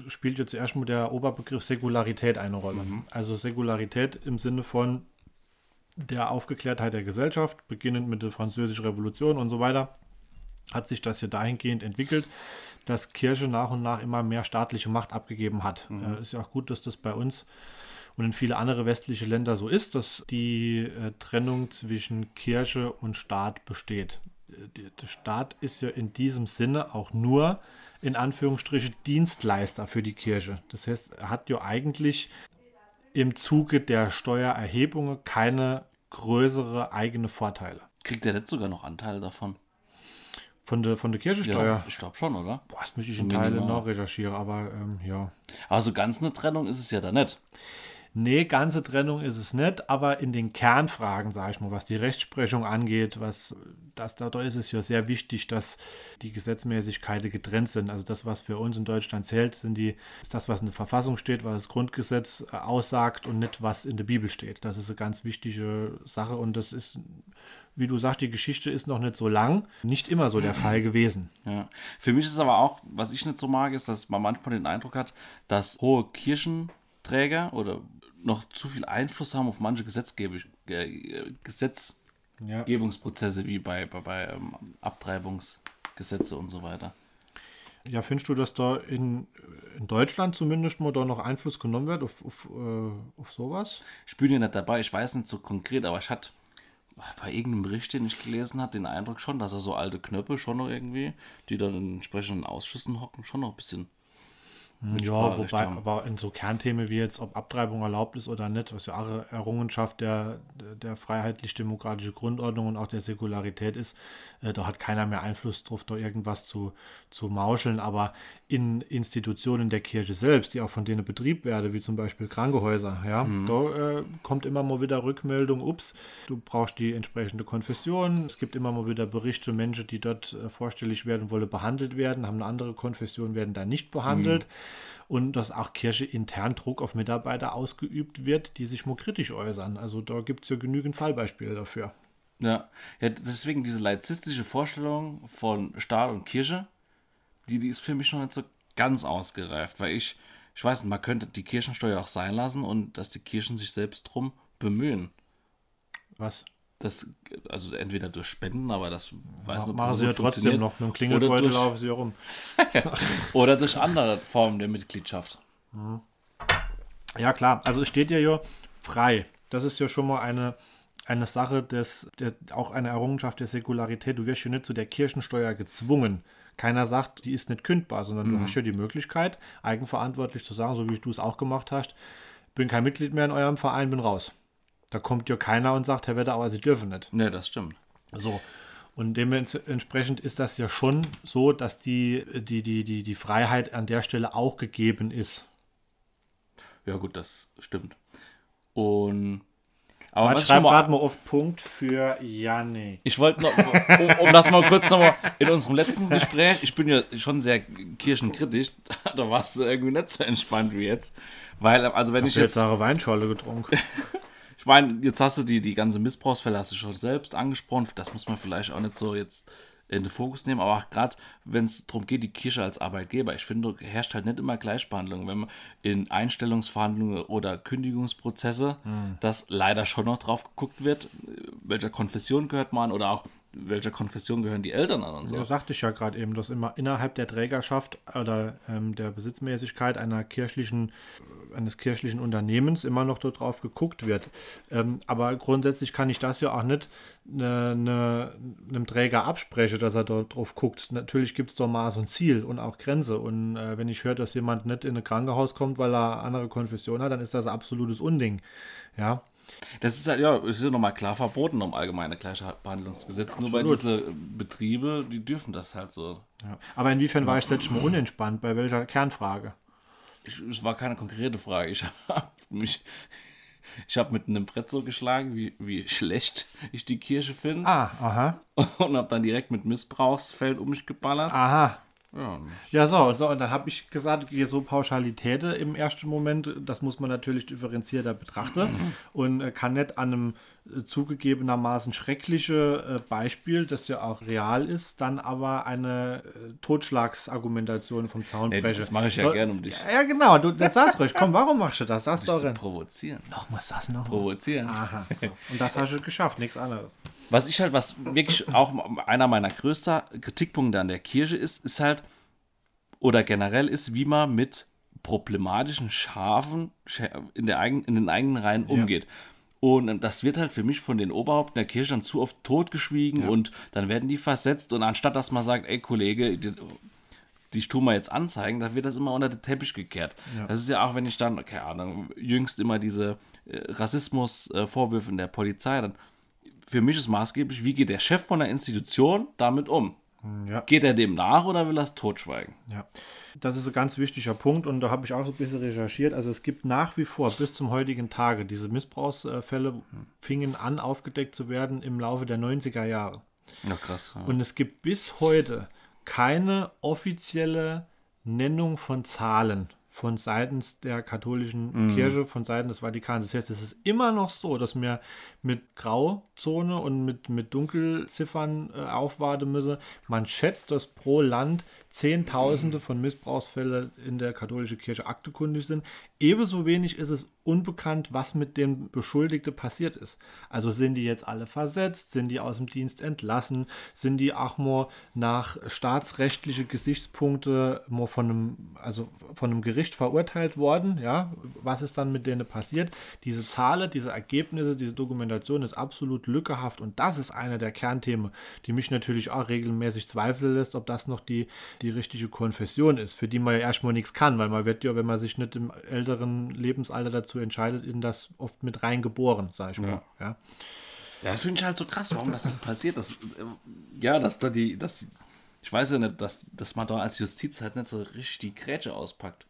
Spielt jetzt erstmal der Oberbegriff Säkularität eine Rolle. Also Säkularität im Sinne von der Aufgeklärtheit der Gesellschaft, beginnend mit der Französischen Revolution und so weiter, hat sich das hier dahingehend entwickelt, dass Kirche nach und nach immer mehr staatliche Macht abgegeben hat. Äh, ist ja auch gut, dass das bei uns und in viele andere westliche Länder so ist, dass die äh, Trennung zwischen Kirche und Staat besteht. Äh, Der Staat ist ja in diesem Sinne auch nur in Anführungsstriche Dienstleister für die Kirche. Das heißt, er hat ja eigentlich im Zuge der Steuererhebungen keine größere eigene Vorteile. Kriegt der nicht sogar noch Anteile davon? Von der, von der Kirchensteuer. ich glaube schon, oder? Boah, das müsste ich in Teile minimal. noch recherchieren, aber ähm, ja. Aber so ganz eine Trennung ist es ja da nicht. Nee, ganze Trennung ist es nicht, aber in den Kernfragen, sage ich mal, was die Rechtsprechung angeht, was das, da, da ist es ja sehr wichtig, dass die Gesetzmäßigkeiten getrennt sind. Also das, was für uns in Deutschland zählt, sind die, ist das, was in der Verfassung steht, was das Grundgesetz äh, aussagt und nicht, was in der Bibel steht. Das ist eine ganz wichtige Sache und das ist, wie du sagst, die Geschichte ist noch nicht so lang, nicht immer so der Fall gewesen. Ja. Für mich ist aber auch, was ich nicht so mag, ist, dass man manchmal den Eindruck hat, dass hohe Kirchenträger oder noch zu viel Einfluss haben auf manche Gesetzgebung, äh, Gesetzgebungsprozesse wie bei, bei, bei ähm, Abtreibungsgesetze und so weiter. Ja, findest du, dass da in, in Deutschland zumindest mal da noch Einfluss genommen wird auf, auf, äh, auf sowas? Ich bin ja nicht dabei, ich weiß nicht so konkret, aber ich hatte bei irgendeinem Bericht, den ich gelesen habe, den Eindruck schon, dass er so alte Knöpfe schon noch irgendwie, die dann in entsprechenden Ausschüssen hocken, schon noch ein bisschen Ja, wobei, aber in so Kernthemen wie jetzt, ob Abtreibung erlaubt ist oder nicht, was ja auch eine Errungenschaft der, der freiheitlich-demokratischen Grundordnung und auch der Säkularität ist, äh, da hat keiner mehr Einfluss drauf, da irgendwas zu, zu mauscheln. Aber in Institutionen der Kirche selbst, die auch von denen betrieben werden, wie zum Beispiel Krankenhäuser, ja, mhm. da äh, kommt immer mal wieder Rückmeldung, ups, du brauchst die entsprechende Konfession. Es gibt immer mal wieder Berichte, Menschen, die dort äh, vorstellig werden wollen, behandelt werden, haben eine andere Konfession, werden da nicht behandelt. Mhm und dass auch Kirche intern Druck auf Mitarbeiter ausgeübt wird, die sich mal kritisch äußern. Also da gibt es ja genügend Fallbeispiele dafür. Ja. ja, deswegen diese laizistische Vorstellung von Staat und Kirche, die, die ist für mich noch nicht so ganz ausgereift, weil ich, ich weiß nicht, man könnte die Kirchensteuer auch sein lassen und dass die Kirchen sich selbst drum bemühen. Was? Das, also entweder durch Spenden, aber das weiß nicht, Machen sie ja trotzdem noch. Mit dem Klingelbeutel laufen sie rum. oder durch andere Formen der Mitgliedschaft. Mhm. Ja, klar. Also es steht ja hier frei. Das ist ja schon mal eine, eine Sache, des, der, auch eine Errungenschaft der Säkularität. Du wirst ja nicht zu der Kirchensteuer gezwungen. Keiner sagt, die ist nicht kündbar, sondern mhm. du hast ja die Möglichkeit, eigenverantwortlich zu sagen, so wie du es auch gemacht hast, bin kein Mitglied mehr in eurem Verein, bin raus. Da kommt ja keiner und sagt, Herr Wetterauer, Sie dürfen nicht. Ne, das stimmt. So. Und dementsprechend ist das ja schon so, dass die, die, die, die, die Freiheit an der Stelle auch gegeben ist. Ja, gut, das stimmt. Und. Aber was schreib gerade mal auf Punkt für Janik. Ich wollte noch, um, um, das mal kurz nochmal in unserem letzten Gespräch, ich bin ja schon sehr kirchenkritisch, da warst du irgendwie nicht so entspannt wie jetzt. Weil, also wenn ich, ich jetzt. jetzt Weinschorle getrunken. Ich meine, jetzt hast du die, die ganze Missbrauchsfälle hast du schon selbst angesprochen. Das muss man vielleicht auch nicht so jetzt in den Fokus nehmen, aber gerade, wenn es darum geht, die Kirche als Arbeitgeber, ich finde, herrscht halt nicht immer Gleichbehandlung. Wenn man in Einstellungsverhandlungen oder Kündigungsprozesse, mhm. dass leider schon noch drauf geguckt wird, welcher Konfession gehört man oder auch welcher Konfession gehören die Eltern an und so. Ja, sagte ich ja gerade eben, dass immer innerhalb der Trägerschaft oder ähm, der Besitzmäßigkeit einer kirchlichen, eines kirchlichen Unternehmens immer noch darauf geguckt wird. Ähm, aber grundsätzlich kann ich das ja auch nicht ne, ne, einem Träger absprechen, dass er dort drauf guckt. Natürlich gibt es doch Maß und Ziel und auch Grenze. Und äh, wenn ich höre, dass jemand nicht in ein Krankenhaus kommt, weil er andere Konfession hat, dann ist das absolutes Unding. Ja, das ist halt, ja, ist ja nochmal klar verboten im allgemeinen Gleichbehandlungsgesetz. Absolut. Nur weil diese Betriebe, die dürfen das halt so. Ja. Aber inwiefern war ich letztes Mal unentspannt? Bei welcher Kernfrage? Es war keine konkrete Frage. Ich habe mich. Ich habe mit einem Brett so geschlagen, wie, wie schlecht ich die Kirche finde. Ah, aha. Und habe dann direkt mit Missbrauchsfeld um mich geballert. Aha. Ja, ja so, so, und dann habe ich gesagt, so Pauschalitäten im ersten Moment, das muss man natürlich differenzierter betrachten mhm. und äh, kann nicht an einem äh, zugegebenermaßen schreckliche äh, Beispiel, das ja auch real ist, dann aber eine Totschlagsargumentation vom Zaun brechen. das mache ich ja gerne um dich. Ja, genau, du das sagst ruhig. Komm, warum machst du das? Sagst du provozieren. Nochmal, sag's noch. Provozieren. Aha, so. Und das hast du geschafft, nichts anderes. Was ich halt, was wirklich auch einer meiner größten Kritikpunkte an der Kirche ist, ist halt, oder generell ist, wie man mit problematischen Schafen in, der eigen, in den eigenen Reihen umgeht. Ja. Und das wird halt für mich von den Oberhaupten der Kirche dann zu oft totgeschwiegen ja. und dann werden die versetzt und anstatt dass man sagt, ey Kollege, die, die tun wir jetzt anzeigen, da wird das immer unter den Teppich gekehrt. Ja. Das ist ja auch, wenn ich dann, keine Ahnung, jüngst immer diese äh, Rassismusvorwürfe äh, in der Polizei, dann für mich ist maßgeblich, wie geht der Chef von der Institution damit um? Ja. Geht er dem nach oder will er es totschweigen? Ja, das ist ein ganz wichtiger Punkt und da habe ich auch so ein bisschen recherchiert. Also es gibt nach wie vor bis zum heutigen Tage diese Missbrauchsfälle fingen an aufgedeckt zu werden im Laufe der 90er Jahre. Ja, krass. Ja. Und es gibt bis heute keine offizielle Nennung von Zahlen von seitens der katholischen mhm. Kirche, von seitens des Vatikans. Das heißt, es ist immer noch so, dass wir mit Grauzone und mit, mit Dunkelziffern äh, aufwarten müssen. Man schätzt, dass pro Land Zehntausende von Missbrauchsfällen in der katholischen Kirche aktekundig sind. Ebenso wenig ist es unbekannt, was mit den Beschuldigten passiert ist. Also sind die jetzt alle versetzt, sind die aus dem Dienst entlassen, sind die auch mal nach staatsrechtlichen Gesichtspunkte mal von einem, also von einem Gericht verurteilt worden, ja, was ist dann mit denen passiert? Diese Zahlen, diese Ergebnisse, diese Dokumentation ist absolut lückehaft und das ist eine der Kernthemen, die mich natürlich auch regelmäßig zweifeln lässt, ob das noch die, die richtige Konfession ist, für die man ja erstmal nichts kann, weil man wird ja, wenn man sich nicht im älteren Lebensalter dazu entscheidet, in das oft mit reingeboren, sag ich mal. Ja. ja. Ja, das finde ich halt so krass, warum das dann passiert. Dass, äh, ja, dass da die, dass, ich weiß ja nicht, dass, dass man da als Justiz halt nicht so richtig die Grätsche auspackt.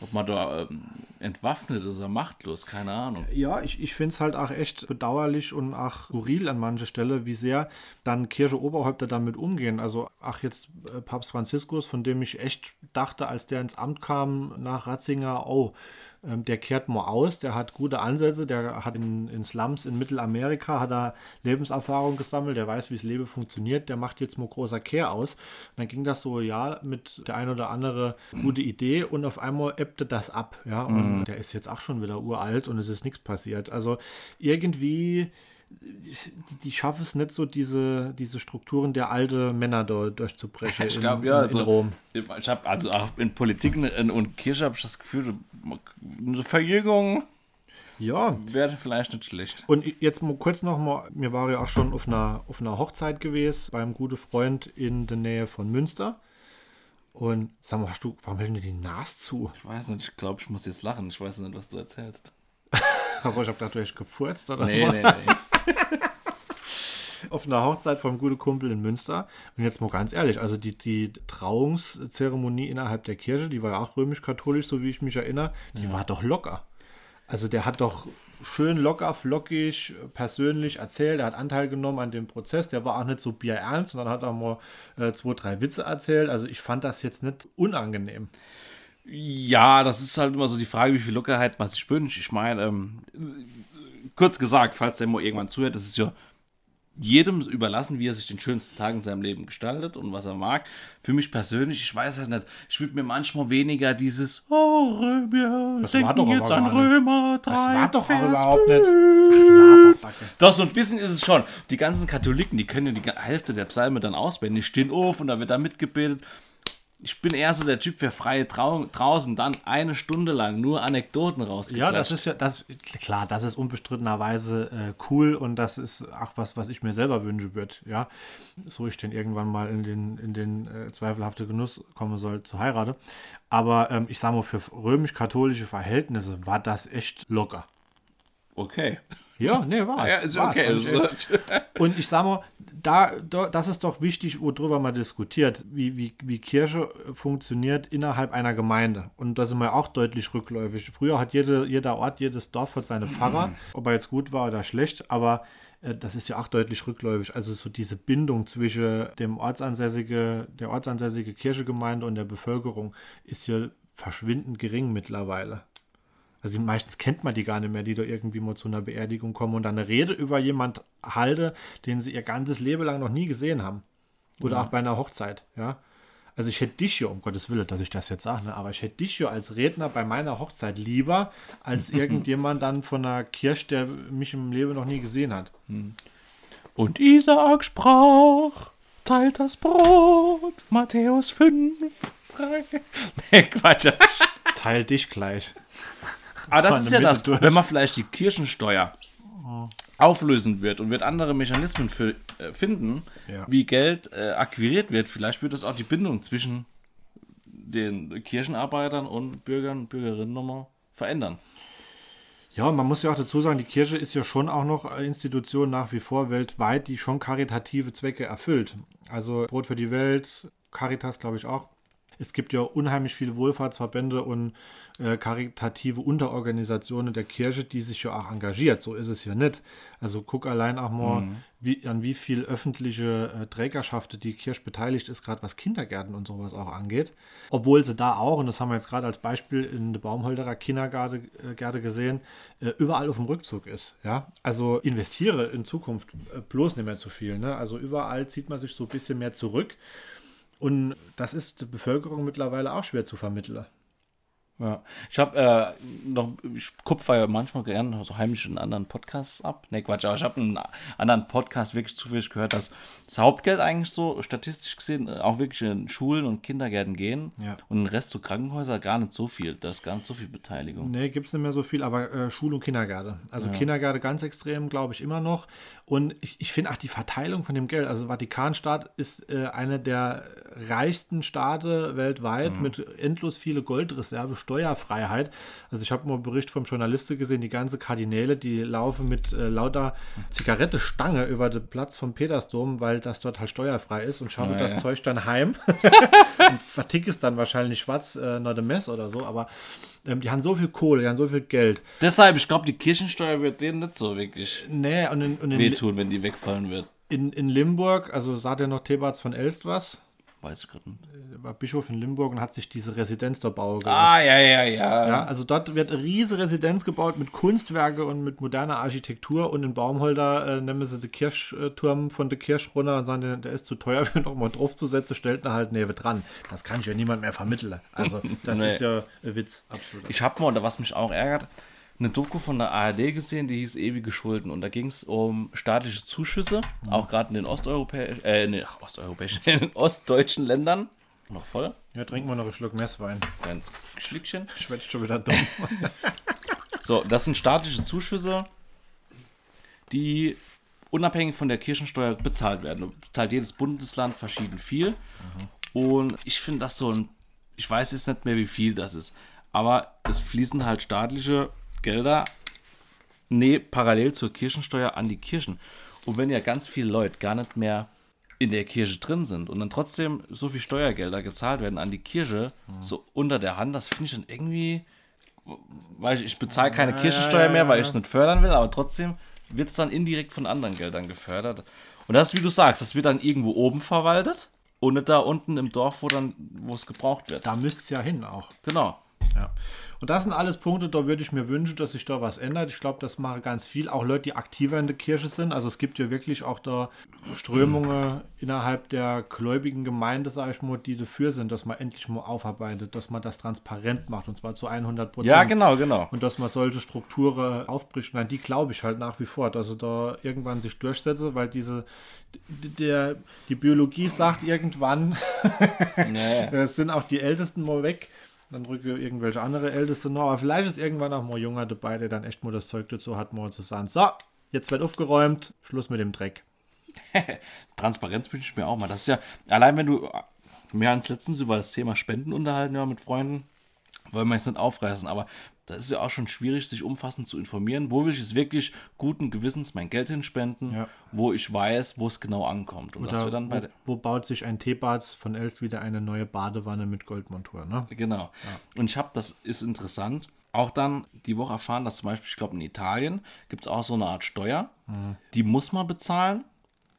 Ob man da ähm, entwaffnet ist oder machtlos, keine Ahnung. Ja, ich, ich finde es halt auch echt bedauerlich und auch skurril an mancher Stelle, wie sehr dann Kirche-Oberhäupter damit umgehen. Also, ach, jetzt äh, Papst Franziskus, von dem ich echt dachte, als der ins Amt kam nach Ratzinger, oh, ähm, der kehrt mal aus, der hat gute Ansätze, der hat in, in Slums in Mittelamerika, hat er Lebenserfahrung gesammelt, der weiß, wie das Leben funktioniert, der macht jetzt mal großer Kehr aus. Und dann ging das so, ja, mit der ein oder andere gute Idee und auf einmal ebbte das ab, ja, und mhm. der ist jetzt auch schon wieder uralt und es ist nichts passiert. Also irgendwie die schaffen es nicht so, diese, diese Strukturen der alten Männer da durchzubrechen. Ich glaube, ja, in, in Rom. Ich habe also auch in Politik und Kirche habe ich das Gefühl, eine Verjüngung ja. wäre vielleicht nicht schlecht. Und jetzt mal kurz noch mal, mir war ja auch schon auf einer, auf einer Hochzeit gewesen, beim guten Freund in der Nähe von Münster. Und sag mal, hast du, warum hältst du die Nase zu? Ich weiß nicht, ich glaube, ich muss jetzt lachen. Ich weiß nicht, was du erzählst. Achso, ich habe gedacht, du hast gefurzt oder nee, so. Nee, nee, Auf einer Hochzeit vom guten Kumpel in Münster. Und jetzt mal ganz ehrlich, also die, die Trauungszeremonie innerhalb der Kirche, die war ja auch römisch-katholisch, so wie ich mich erinnere, die ja. war doch locker. Also der hat doch schön locker, flockig, persönlich erzählt. Er hat Anteil genommen an dem Prozess. Der war auch nicht so bierernst, sondern hat auch mal äh, zwei, drei Witze erzählt. Also ich fand das jetzt nicht unangenehm. Ja, das ist halt immer so die Frage, wie viel Lockerheit man sich wünscht. Ich meine, ähm, kurz gesagt, falls der mal irgendwann zuhört, das ist ja jedem überlassen, wie er sich den schönsten Tag in seinem Leben gestaltet und was er mag. Für mich persönlich, ich weiß halt nicht, ich würde mir manchmal weniger dieses Oh, Römer, das denken war jetzt an Römer 3, Das war doch Vers überhaupt nicht. Ach, doch, so ein bisschen ist es schon. Die ganzen Katholiken, die können ja die Hälfte der Psalme dann auswendig, stehen auf und da wird da mitgebetet ich bin eher so der Typ für freie Trau draußen, dann eine Stunde lang nur Anekdoten rausgeklatscht. Ja, das ist ja, das, klar, das ist unbestrittenerweise äh, cool und das ist auch was, was ich mir selber wünschen würde, ja. So ich denn irgendwann mal in den, in den äh, zweifelhaften Genuss kommen soll, zu heiraten. Aber ähm, ich sage mal, für römisch-katholische Verhältnisse war das echt locker. Okay. Ja, nee, war es. Ja, ist okay. Und, äh, und ich sag mal, da, da, das ist doch wichtig, worüber man diskutiert, wie, wie, wie Kirche funktioniert innerhalb einer Gemeinde. Und da sind wir auch deutlich rückläufig. Früher hat jede, jeder Ort, jedes Dorf hat seine Pfarrer, ob er jetzt gut war oder schlecht, aber äh, das ist ja auch deutlich rückläufig. Also so diese Bindung zwischen dem ortsansässige, der ortsansässige Kirchegemeinde und der Bevölkerung ist hier verschwindend gering mittlerweile. Also meistens kennt man die gar nicht mehr, die da irgendwie mal zu einer Beerdigung kommen und dann eine Rede über jemand halte, den sie ihr ganzes Leben lang noch nie gesehen haben. Oder ja. auch bei einer Hochzeit, ja. Also ich hätte dich hier, um Gottes Willen, dass ich das jetzt sage, ne, aber ich hätte dich hier als Redner bei meiner Hochzeit lieber als irgendjemand dann von einer Kirche, der mich im Leben noch nie gesehen hat. Hm. Und Isaak sprach, teilt das Brot, Matthäus 5, 3. Nee, Quatsch. Teil dich gleich. Aber das ist ja das, durch. wenn man vielleicht die Kirchensteuer auflösen wird und wird andere Mechanismen für, äh, finden, ja. wie Geld äh, akquiriert wird, vielleicht wird es auch die Bindung zwischen den Kirchenarbeitern und Bürgern und Bürgerinnen nochmal verändern. Ja, man muss ja auch dazu sagen, die Kirche ist ja schon auch noch eine Institution nach wie vor weltweit, die schon karitative Zwecke erfüllt. Also Brot für die Welt, Caritas glaube ich auch, es gibt ja unheimlich viele Wohlfahrtsverbände und äh, karitative Unterorganisationen der Kirche, die sich ja auch engagiert. So ist es ja nicht. Also guck allein auch mal, mhm. wie, an wie viel öffentliche äh, Trägerschaft die Kirche beteiligt ist, gerade was Kindergärten und sowas auch angeht. Obwohl sie da auch, und das haben wir jetzt gerade als Beispiel in der Baumholderer Kindergärte äh, gesehen, äh, überall auf dem Rückzug ist. Ja? Also investiere in Zukunft äh, bloß nicht mehr zu viel. Ne? Also überall zieht man sich so ein bisschen mehr zurück. Und das ist der Bevölkerung mittlerweile auch schwer zu vermitteln. Ja. Ich habe äh, noch, ich kupfer ja manchmal gerne so heimlich in anderen Podcasts ab. Ne, Quatsch, aber ich habe einen anderen Podcast wirklich zufällig gehört, dass das Hauptgeld eigentlich so statistisch gesehen äh, auch wirklich in Schulen und Kindergärten gehen Ja. und den Rest so Krankenhäuser gar nicht so viel. Da ist gar nicht so viel Beteiligung. Nee, gibt es nicht mehr so viel, aber äh, Schul- und Kindergarten. Also Kindergarten ganz extrem, glaube ich, immer noch. Und ich, ich finde auch die Verteilung von dem Geld, also Vatikanstaat ist äh, einer der reichsten Staaten weltweit mit endlos viele Goldreserve, Steuerfreiheit. Also ich habe mal einen Bericht vom Journalisten gesehen, die ganze Kardinäle, die laufen mit äh, lauter Zigarettestange über den Platz vom Petersdom, weil das dort halt steuerfrei ist und schaue Ja, das ja. Zeug dann heim und vertick es dann wahrscheinlich schwarz äh, nach dem Mess oder so, aber die haben so viel Kohle, die haben so viel Geld. Deshalb, ich glaube, die Kirchensteuer wird denen nicht so wirklich Nee, und in, und in, wehtun, wenn die wegfallen wird. in, in Limburg, also sagt ja noch Thebarts von Elst was, Weiß ich gerade nicht. Er war Bischof in Limburg und hat sich diese Residenz dort bauen Ah, ja, ja, ja. Ja, also dort wird eine riesige Residenz gebaut mit Kunstwerke und mit moderner Architektur und in Baumholder äh, nehmen sie den Kirchturm von der Kirche runter und sagen, der, ist zu teuer, für noch mal draufzusetzen, stellt er halt Neve dran. Das kann ich ja niemand mehr vermitteln. Also das Nee. ist ja ein Witz, absolut. Ich habe mal, oder was mich auch ärgert, eine Doku von der ARD gesehen, die hieß Ewige Schulden. Und da ging es um staatliche Zuschüsse, auch gerade in den osteuropäischen, äh, ach, osteuropäischen, in den ostdeutschen Ländern. Noch voll. Ja, trinken wir noch einen Schluck Messwein. Kleines Schlückchen. Werde schon wieder dumm. So, das sind staatliche Zuschüsse, die unabhängig von der Kirchensteuer bezahlt werden. Zahlt jedes Bundesland verschieden viel. Und ich finde das so ein, ich weiß jetzt nicht mehr, wie viel das ist, aber es fließen halt staatliche Gelder nee, parallel zur Kirchensteuer an die Kirchen. Und wenn ja ganz viele Leute gar nicht mehr in der Kirche drin sind und dann trotzdem so viel Steuergelder gezahlt werden an die Kirche, so unter der Hand, das finde ich dann irgendwie, weil ich, ich bezahle keine Kirchensteuer mehr, weil ich es nicht fördern will, aber trotzdem wird es dann indirekt von anderen Geldern gefördert. Und das, wie du sagst, das wird dann irgendwo oben verwaltet und nicht da unten im Dorf, wo dann, wo es gebraucht wird. Da müsste es ja hin auch. Genau. Ja. Und das sind alles Punkte, da würde ich mir wünschen, dass sich da was ändert. Ich glaube, das machen ganz viel. Auch Leute, die aktiver in der Kirche sind. Also es gibt ja wirklich auch da Strömungen innerhalb der gläubigen Gemeinde, sage ich mal, die dafür sind, dass man endlich mal aufarbeitet, dass man das transparent macht und zwar zu 100 Prozent. Ja, genau, genau. Und dass man solche Strukturen aufbricht. Und an die glaube ich halt nach wie vor, dass sie da irgendwann sich durchsetze, weil diese, der, die Biologie sagt irgendwann, Nee. sind auch die Ältesten mal weg. Dann rücke irgendwelche andere Älteste noch. Aber vielleicht ist irgendwann auch mal Junger dabei, der dann echt mal das Zeug dazu hat, mal zu sagen: So, jetzt wird aufgeräumt, Schluss mit dem Dreck. Transparenz wünsche ich mir auch mal. Das ist ja, allein wenn du, wir haben uns letztens über das Thema Spenden unterhalten, ja, mit Freunden, wollen wir jetzt nicht aufreißen, aber da ist ja auch schon schwierig, sich umfassend zu informieren. Wo will ich es wirklich guten Gewissens mein Geld hinspenden, Ja. wo ich weiß, wo es genau ankommt. Und Oder wir dann bei wo, wo baut sich ein Teebad von Elst wieder eine neue Badewanne mit Goldmontur? Ne? Genau. Und ich habe, das ist interessant, auch dann die Woche erfahren, dass zum Beispiel, ich glaube, in Italien gibt es auch so eine Art Steuer. Die muss man bezahlen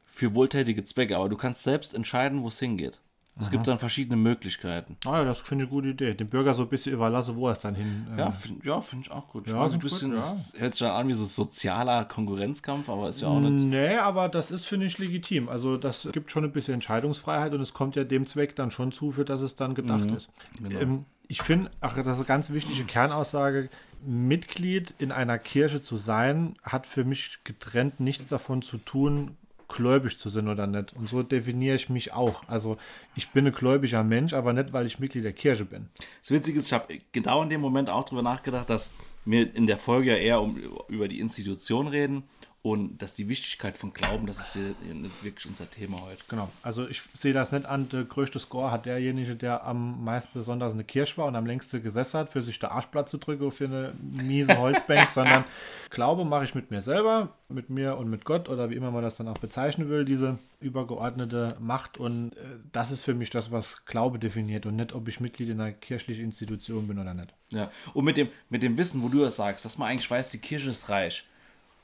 für wohltätige Zwecke, aber du kannst selbst entscheiden, wo es hingeht. Es gibt dann verschiedene Möglichkeiten. Ah ja, das finde ich eine gute Idee. Dem Bürger so ein bisschen überlasse, wo er es dann hin. äh, Ja, finde ja, find ich auch gut. Ja, weiß, ein bisschen, gut, ja. das hört sich dann an wie so sozialer Konkurrenzkampf, aber ist ja auch nicht. Nee, aber das ist, finde ich, legitim. Also das gibt schon ein bisschen Entscheidungsfreiheit und es kommt ja dem Zweck dann schon zu, für das es dann gedacht ist. Ähm, ich finde, ach, das ist eine ganz wichtige Kernaussage, Mitglied in einer Kirche zu sein, hat für mich getrennt nichts davon zu tun, gläubig zu sein oder nicht. Und so definiere ich mich auch. Also ich bin ein gläubiger Mensch, aber nicht, weil ich Mitglied der Kirche bin. Das Witzige ist, ich habe genau in dem Moment auch darüber nachgedacht, dass wir in der Folge ja eher um, über die Institution reden und dass die Wichtigkeit von Glauben, das ist hier wirklich unser Thema heute. Genau. Also ich sehe das nicht an, der größte Score hat derjenige, der am meisten sonntags in der Kirche war und am längsten gesessen hat, für sich der Arschblatt zu drücken für eine miese Holzbank, sondern Glaube mache ich mit mir selber, mit mir und mit Gott oder wie immer man das dann auch bezeichnen will, diese übergeordnete Macht und äh, das ist für mich das, was Glaube definiert und nicht, ob ich Mitglied in einer kirchlichen Institution bin oder nicht. Ja. Und mit dem, mit dem Wissen, wo du das sagst, dass man eigentlich weiß, die Kirche ist reich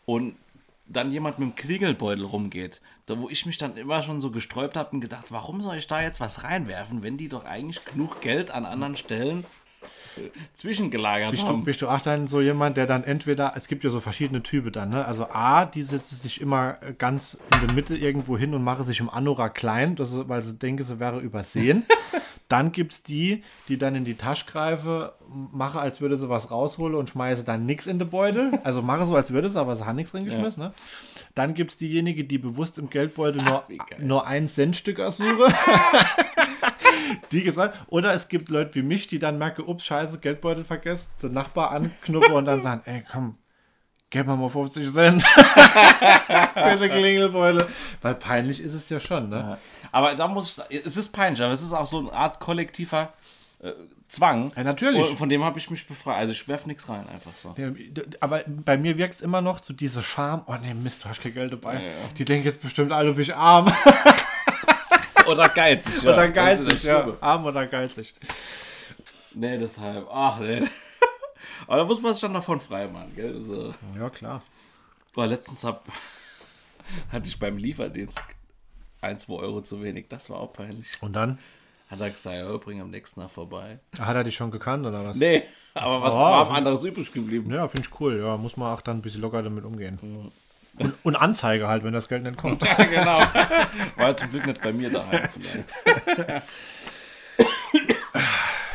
und dann jemand mit dem Klingelbeutel rumgeht, da wo ich mich dann immer schon so gesträubt habe und gedacht, warum soll ich da jetzt was reinwerfen, wenn die doch eigentlich genug Geld an anderen Stellen zwischengelagert Bist du, haben. bist du auch dann so jemand, der dann entweder, es gibt ja so verschiedene Typen dann, ne? Also A, die setzen sich immer äh, ganz in der Mitte irgendwo hin und machen sich im Anorak klein, das ist, weil sie denken, sie wäre übersehen. Dann gibt es die, die dann in die Tasche greifen, mache, als würde sie was rausholen und schmeiße dann nichts in den Beutel. Also mache so, als würde sie, aber sie hat nichts drin geschmissen. Ne? Dann gibt es diejenige, die bewusst im Geldbeutel nur, nur ein Centstück ersuche. die gesagt. Oder es gibt Leute wie mich, die dann merken, ups, scheiße, Geldbeutel vergessen, den Nachbar anknuppen und dann sagen, ey, komm, gib mir mal 50 Cent für den Klingelbeutel. Weil peinlich ist es ja schon, ne? Ja. Aber da muss ich sagen, es ist peinlich, aber es ist auch so eine Art kollektiver äh, Zwang. Ja, natürlich. Und von dem habe ich mich befreit. Also ich werfe nichts rein, einfach so. Ja, aber bei mir wirkt es immer noch zu so dieser Scham, oh nee, Mist, du hast kein Geld dabei. Ja, Die denken jetzt bestimmt alle, du bist arm. oder geizig, ja. Oder geizig, ja. Arm oder geizig. Nee, deshalb. Ach, nee. Aber da muss man sich dann davon frei machen, gell? So. Ja, klar. Boah, letztens hab, hatte ich beim Lieferdienst ein, zwei Euro zu wenig. Das war auch peinlich. Und dann? Hat er gesagt, ja, bring am nächsten Tag vorbei. Hat er dich schon gekannt oder was? Nee, aber was oh, war anderes übrig geblieben? Ja, finde ich cool. Ja, muss man auch dann ein bisschen locker damit umgehen. Mhm. Und, und, Anzeige halt, wenn das Geld nicht kommt. ja, genau. War zum Glück nicht bei mir daheim vielleicht.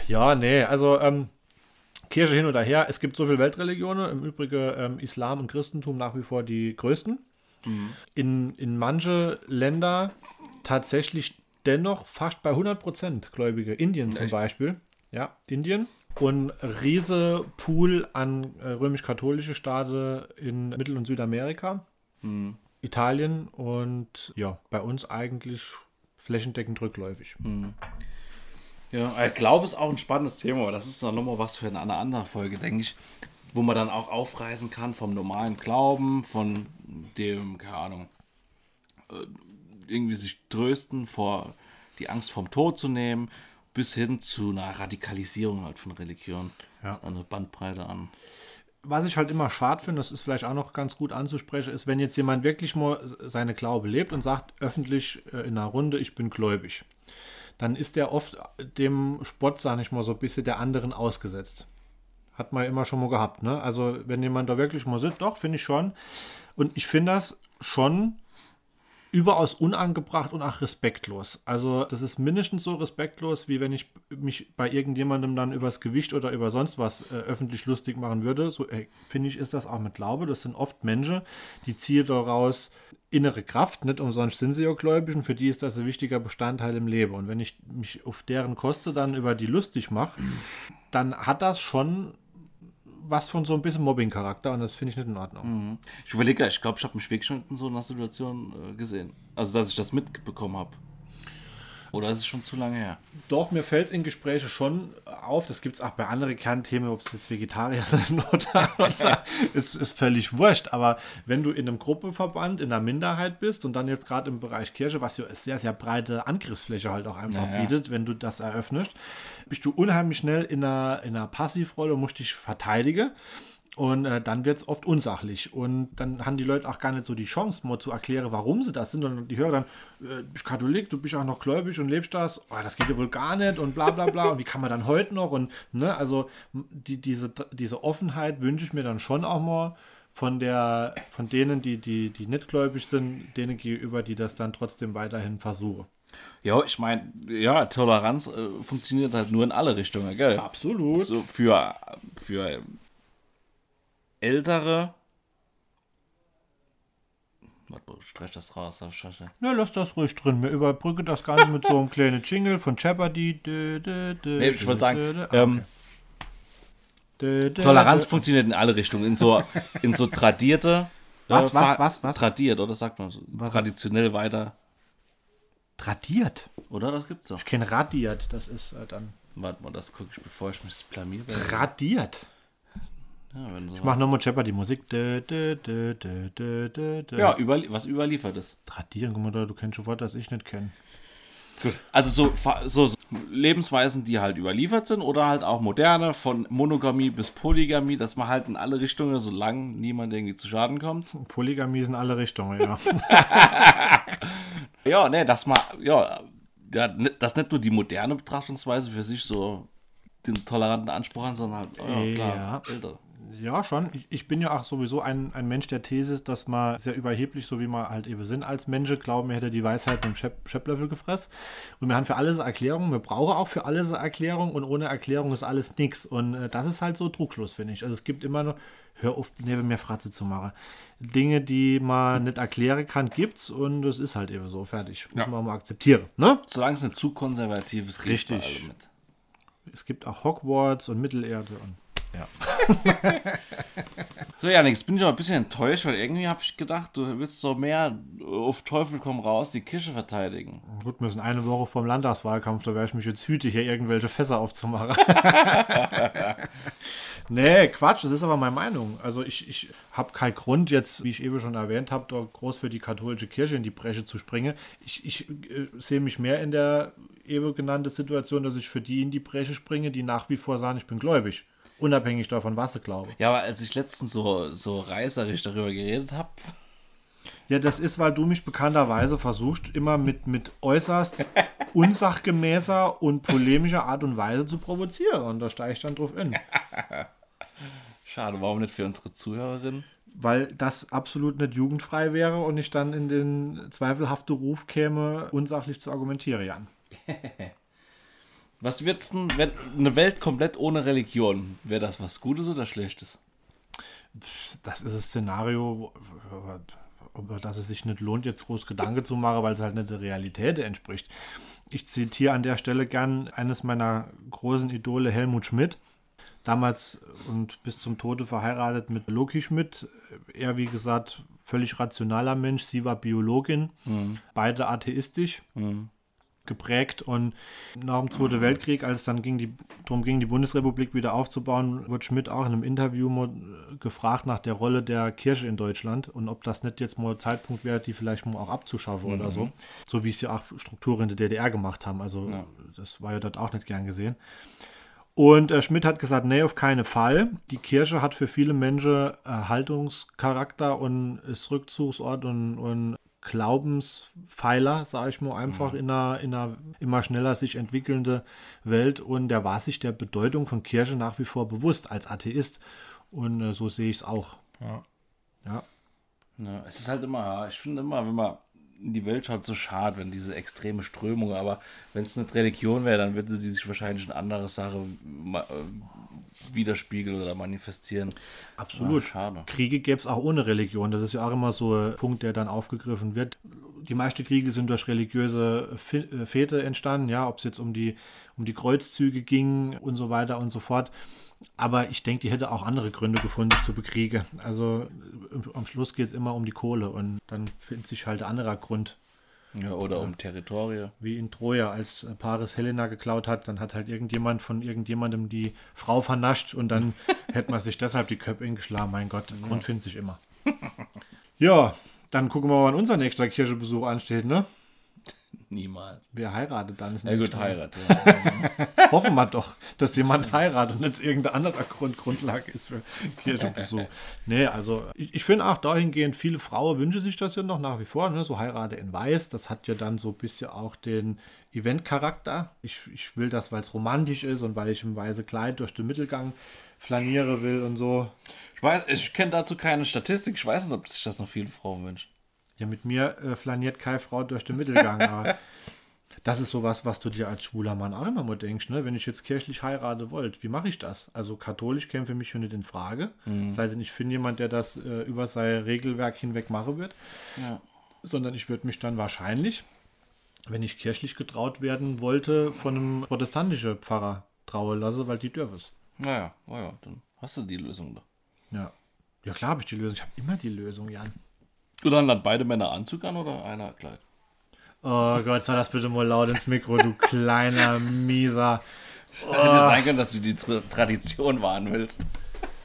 ja, nee, also ähm, Kirche hin oder her. Es gibt so viele Weltreligionen. Im Übrigen ähm, Islam und Christentum nach wie vor die größten. Mhm. In, in manche Länder tatsächlich dennoch fast bei 100% Gläubige. Indien zum Echt? Beispiel. Ja, Indien. Und riese Pool an äh, römisch-katholische Staaten in Mittel- und Südamerika. Mhm. Italien und ja, bei uns eigentlich flächendeckend rückläufig. Mhm. Ja, ich glaube, es ist auch ein spannendes Thema, aber das ist dann nochmal was für eine andere Folge, denke ich, wo man dann auch aufreisen kann vom normalen Glauben, von dem, keine Ahnung, äh, irgendwie sich trösten vor die Angst vom Tod zu nehmen, bis hin zu einer Radikalisierung halt von Religion. Ja. Eine Bandbreite an. Was ich halt immer schade finde, das ist vielleicht auch noch ganz gut anzusprechen, ist, wenn jetzt jemand wirklich mal seine Glaube lebt und sagt öffentlich äh, in einer Runde, ich bin gläubig, dann ist der oft dem Spott, sage ich mal, so ein bisschen der anderen ausgesetzt. Hat man immer schon mal gehabt, ne? Also, wenn jemand da wirklich mal sitzt, doch, finde ich schon. Und ich finde das schon überaus unangebracht und auch respektlos. Also das ist mindestens so respektlos, wie wenn ich mich bei irgendjemandem dann übers Gewicht oder über sonst was äh, öffentlich lustig machen würde. So finde ich, ist das auch mit Glaube. Das sind oft Menschen, die ziehen daraus innere Kraft, nicht umsonst sind sie ja gläubig und für die ist das ein wichtiger Bestandteil im Leben. Und wenn ich mich auf deren Koste dann über die lustig mache, dann hat das schon was von so ein bisschen Mobbing-Charakter und das finde ich nicht in Ordnung. Mhm. Ich überlege, ich glaube, ich habe mich wirklich schon in so einer Situation äh, gesehen. Also, dass ich das mitbekommen habe. Oder ist es schon zu lange her? Doch, mir fällt es in Gesprächen schon auf. Das gibt es auch bei anderen Kernthemen, ob es jetzt Vegetarier sind oder, oder ist, ist völlig wurscht. Aber wenn du in einem Gruppenverband, in einer Minderheit bist und dann jetzt gerade im Bereich Kirche, was ja eine sehr, sehr breite Angriffsfläche halt auch einfach naja. bietet, wenn du das eröffnest, bist du unheimlich schnell in einer, in einer Passivrolle und musst dich verteidigen. Und äh, dann wird es oft unsachlich. Und dann haben die Leute auch gar nicht so die Chance, mal zu erklären, warum sie das sind. Und die hören dann, äh, du bist Katholik, du bist auch noch gläubig und lebst das. Oh, das geht ja wohl gar nicht und bla bla bla. und wie kann man dann heute noch? Und ne, also die, diese, diese Offenheit wünsche ich mir dann schon auch mal von der, von denen, die, die, die nicht gläubig sind, denen gegenüber, die das dann trotzdem weiterhin versuchen. Ja, ich meine, ja, Toleranz äh, funktioniert halt nur in alle Richtungen, gell? Absolut. So für, für ältere. Warte, streich das raus, Scheiße. Ja, lass das ruhig drin. Wir überbrücken das Ganze mit so einem kleinen Jingle von Jeopardy. nee, ich wollte sagen, ah, ähm, Toleranz funktioniert in alle Richtungen. In so, in so tradierte. Was, äh, was, was, was? Tradiert, oder sagt man so? Was? Traditionell weiter. Tradiert? Oder? Das gibt's auch. Ich kenne radiert, das ist äh, dann. Warte mal, das gucke ich, bevor ich mich blamiere. Tradiert? Ja, so ich mache nochmal Jeopardy Musik. Dö, dö, dö, ja, über, was überliefert ist. Tradieren, guck mal da, du kennst schon Wörter, das ich nicht kenne. Gut. Also so, so Lebensweisen, die halt überliefert sind oder halt auch moderne, von Monogamie bis Polygamie, dass man halt in alle Richtungen, solange niemand irgendwie zu Schaden kommt. Polygamie ist in alle Richtungen, ja. ja, ne, dass man, ja, dass nicht nur die moderne Betrachtungsweise für sich so den toleranten Anspruch an, sondern halt, oh, klar, ja. älter. Ja, schon. Ich, ich bin ja auch sowieso ein, ein Mensch der These, dass man sehr überheblich, so wie wir halt eben sind als Menschen, glauben, er hätte die Weisheit mit dem Schöp Schöpplöffel gefressen. Und wir haben für alles eine Erklärung. Wir brauchen auch für alles Erklärung. Und ohne Erklärung ist alles nichts. Und äh, das ist halt so Trugschluss, finde ich. Also es gibt immer noch, hör auf, neben mir Fratze zu machen. Dinge, die man nicht erklären kann, gibt's. Und es ist halt eben so. Fertig. Muss Ja. man mal akzeptieren. Ne? Solange es nicht zu konservativ ist, geht Richtig. allem mit. Es gibt auch Hogwarts und Mittelerde. Und, ja. So, Janik, jetzt bin ich aber ein bisschen enttäuscht, weil irgendwie habe ich gedacht, du willst so mehr auf Teufel komm raus die Kirche verteidigen. Gut, wir sind eine Woche vom Landtagswahlkampf, da wäre ich mich jetzt hütig, hier irgendwelche Fässer aufzumachen. nee, Quatsch, das ist aber meine Meinung. Also ich, ich habe keinen Grund jetzt, wie ich eben schon erwähnt habe, da groß für die katholische Kirche in die Bresche zu springen. Ich, ich äh, sehe mich mehr in der eben genannten Situation, dass ich für die in die Bresche springe, die nach wie vor sagen, ich bin gläubig. Unabhängig davon, was sie glauben. Ja, aber als ich letztens so, so reißerisch darüber geredet habe, Ja, das ist, weil du mich bekannterweise versuchst, immer mit, mit äußerst unsachgemäßer und polemischer Art und Weise zu provozieren. Und da steige ich dann drauf in. schade, warum nicht für unsere Zuhörerin? Weil das absolut nicht jugendfrei wäre und ich dann in den zweifelhaften Ruf käme, unsachlich zu argumentieren, Jan. Was wird's denn, wenn eine Welt komplett ohne Religion, wäre das was Gutes oder Schlechtes? Das ist ein Szenario, über das es sich nicht lohnt, jetzt groß Gedanken zu machen, weil es halt nicht der Realität entspricht. Ich zitiere an der Stelle gern eines meiner großen Idole, Helmut Schmidt. Damals und bis zum Tode verheiratet mit Loki Schmidt. Er, wie gesagt, völlig rationaler Mensch. Sie war Biologin. Beide atheistisch geprägt und nach dem Zweiten Weltkrieg, als es dann ging die, darum ging, die Bundesrepublik wieder aufzubauen, wurde Schmidt auch in einem Interview mal gefragt nach der Rolle der Kirche in Deutschland und ob das nicht jetzt mal Zeitpunkt wäre, die vielleicht mal auch abzuschaffen oder so. So wie es ja auch Strukturen in der DDR gemacht haben. Also Ja. das war ja dort auch nicht gern gesehen. Und äh, Schmidt hat gesagt, nee, auf keinen Fall. Die Kirche hat für viele Menschen Erhaltungscharakter und ist Rückzugsort und, und Glaubenspfeiler, sage ich mal, einfach in, einer, in einer immer schneller sich entwickelnde Welt. Und der war sich der Bedeutung von Kirche nach wie vor bewusst als Atheist. Und äh, so sehe ich es auch. Ja. Ja. Ja, es ist halt immer, ich finde immer, wenn man in die Welt schaut, so schade, wenn diese extreme Strömung, aber wenn es nicht Religion wäre, dann würde die sich wahrscheinlich in andere Sachen ma- äh, widerspiegeln oder manifestieren. Absolut. Ja, schade. Kriege gäbe es auch ohne Religion. Das ist ja auch immer so ein Punkt, der dann aufgegriffen wird. Die meisten Kriege sind durch religiöse Fe- äh, entstanden, ja, ob es jetzt um die, um die Kreuzzüge ging und so weiter und so fort. Aber ich denke, die hätte auch andere Gründe gefunden, sich zu bekriegen. Also äh, am Schluss geht es immer um die Kohle und dann findet sich halt ein anderer Grund. Ja, oder um Territorien. Wie in Troja, als Paris Helena geklaut hat, dann hat halt irgendjemand von irgendjemandem die Frau vernascht und dann hätte man sich deshalb die Köpfe hingeschlagen. Mein Gott, Grund findet sich immer. Ja, dann gucken wir mal, wann unser nächster Kirchebesuch ansteht, ne? Niemals. Wer heiratet dann? Ist Ja gut, nächster. Heirat. Ja. Hoffen wir doch, dass jemand heiratet und nicht irgendein anderer Grund Grundlage ist für Kirchenbesuch. nee, also ich, ich finde auch dahingehend, viele Frauen wünschen sich das ja noch nach wie vor, ne? so heirate in Weiß. Das hat ja dann so ein bisschen auch den Eventcharakter. Ich, ich will das, weil es romantisch ist und weil ich im weißen Kleid durch den Mittelgang flaniere will und so. Ich weiß, ich kenne dazu keine Statistik. Ich weiß nicht, ob sich das noch viele Frauen wünschen. Ja, mit mir äh, flaniert keine Frau durch den Mittelgang. aber das ist sowas, was du dir als schwuler Mann auch immer mal denkst, ne? Wenn ich jetzt kirchlich heirate wollt, wie mache ich das? Also katholisch käme für mich schon nicht in Frage. Sei denn, ich finde jemand, der das äh, über sein Regelwerk hinweg machen wird. Ja. Sondern ich würde mich dann wahrscheinlich, wenn ich kirchlich getraut werden wollte, von einem protestantischen Pfarrer trauen lassen, weil die dürfen es. Naja, naja, dann hast du die Lösung da. Ja. Ja, klar habe ich die Lösung. Ich habe immer die Lösung, Jan. Und dann dann beide Männer Anzug an oder einer Kleid? Oh Gott, sei das bitte mal laut ins Mikro, du kleiner, mieser. Hätte sein können, dass du die Tra Tradition wahren willst.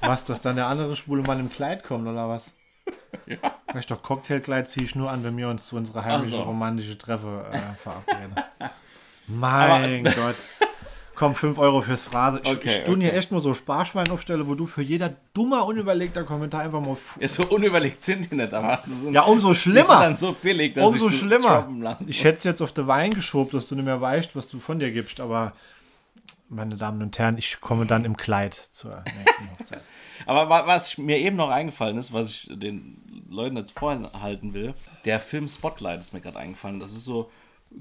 Was, dass dann der andere schwule Mann im Kleid kommt, oder was? Ja. Ich doch Cocktailkleid ziehe ich nur an, wenn wir uns zu unserer heimlichen so. romantische Treffe äh, verabreden. Mein Gott. Komm, 5 Euro fürs Phrase. Ich, Okay, ich tue hier okay. echt nur so Sparschwein aufstelle, wo du für jeder dummer, unüberlegter Kommentar einfach mal. Ja, so unüberlegt sind die nicht, aber so Ja, umso Die sind schlimmer. dann so billig, dass Umso ich sie schlimmer. lassen. Ich hätte es jetzt auf den Wein geschoben, dass du nicht mehr weißt, was du von dir gibst, aber meine Damen und Herren, ich komme dann im Kleid zur nächsten Hochzeit. Aber was mir eben noch eingefallen ist, was ich den Leuten jetzt vorhalten will, der Film Spotlight ist mir gerade eingefallen. Das ist so,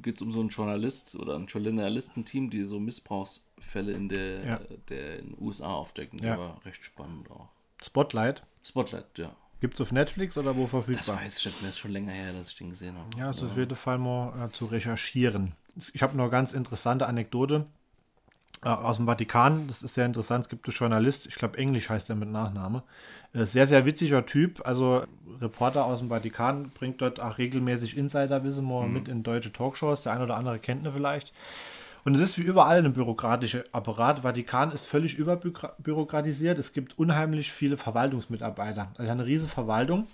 geht es um so einen Journalist oder ein Journalistenteam, die so Missbrauchsfälle in der, Ja. der in den USA aufdecken. Ja. Der war recht spannend auch. Spotlight. Spotlight, ja. Gibt es auf Netflix oder wo Das verfügbar? weiß ich nicht mehr, ist schon länger her, dass ich den gesehen habe. Ja, es ist auf jeden Fall mal äh, zu recherchieren. Ich habe noch eine ganz interessante Anekdote aus dem Vatikan. Das ist sehr interessant. Es gibt einen Journalist, ich glaube Englisch heißt er mit Nachname. Äh, sehr, sehr witziger Typ. Also Reporter aus dem Vatikan bringt dort auch regelmäßig Insiderwissen mal mit in deutsche Talkshows. Der eine oder andere kennt ihn vielleicht. Und es ist wie überall ein bürokratischer Apparat. Vatikan ist völlig überbürokratisiert. Es gibt unheimlich viele Verwaltungsmitarbeiter. Also eine riesige Verwaltung.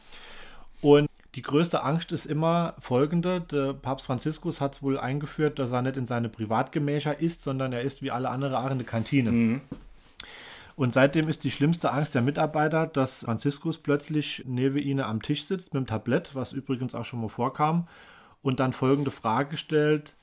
Und die größte Angst ist immer folgende: Der Papst Franziskus hat es wohl eingeführt, dass er nicht in seine Privatgemächer isst, sondern er isst wie alle anderen auch in der Kantine. Und seitdem ist die schlimmste Angst der Mitarbeiter, dass Franziskus plötzlich neben ihnen am Tisch sitzt mit dem Tablett, was übrigens auch schon mal vorkam, und dann folgende Frage stellt: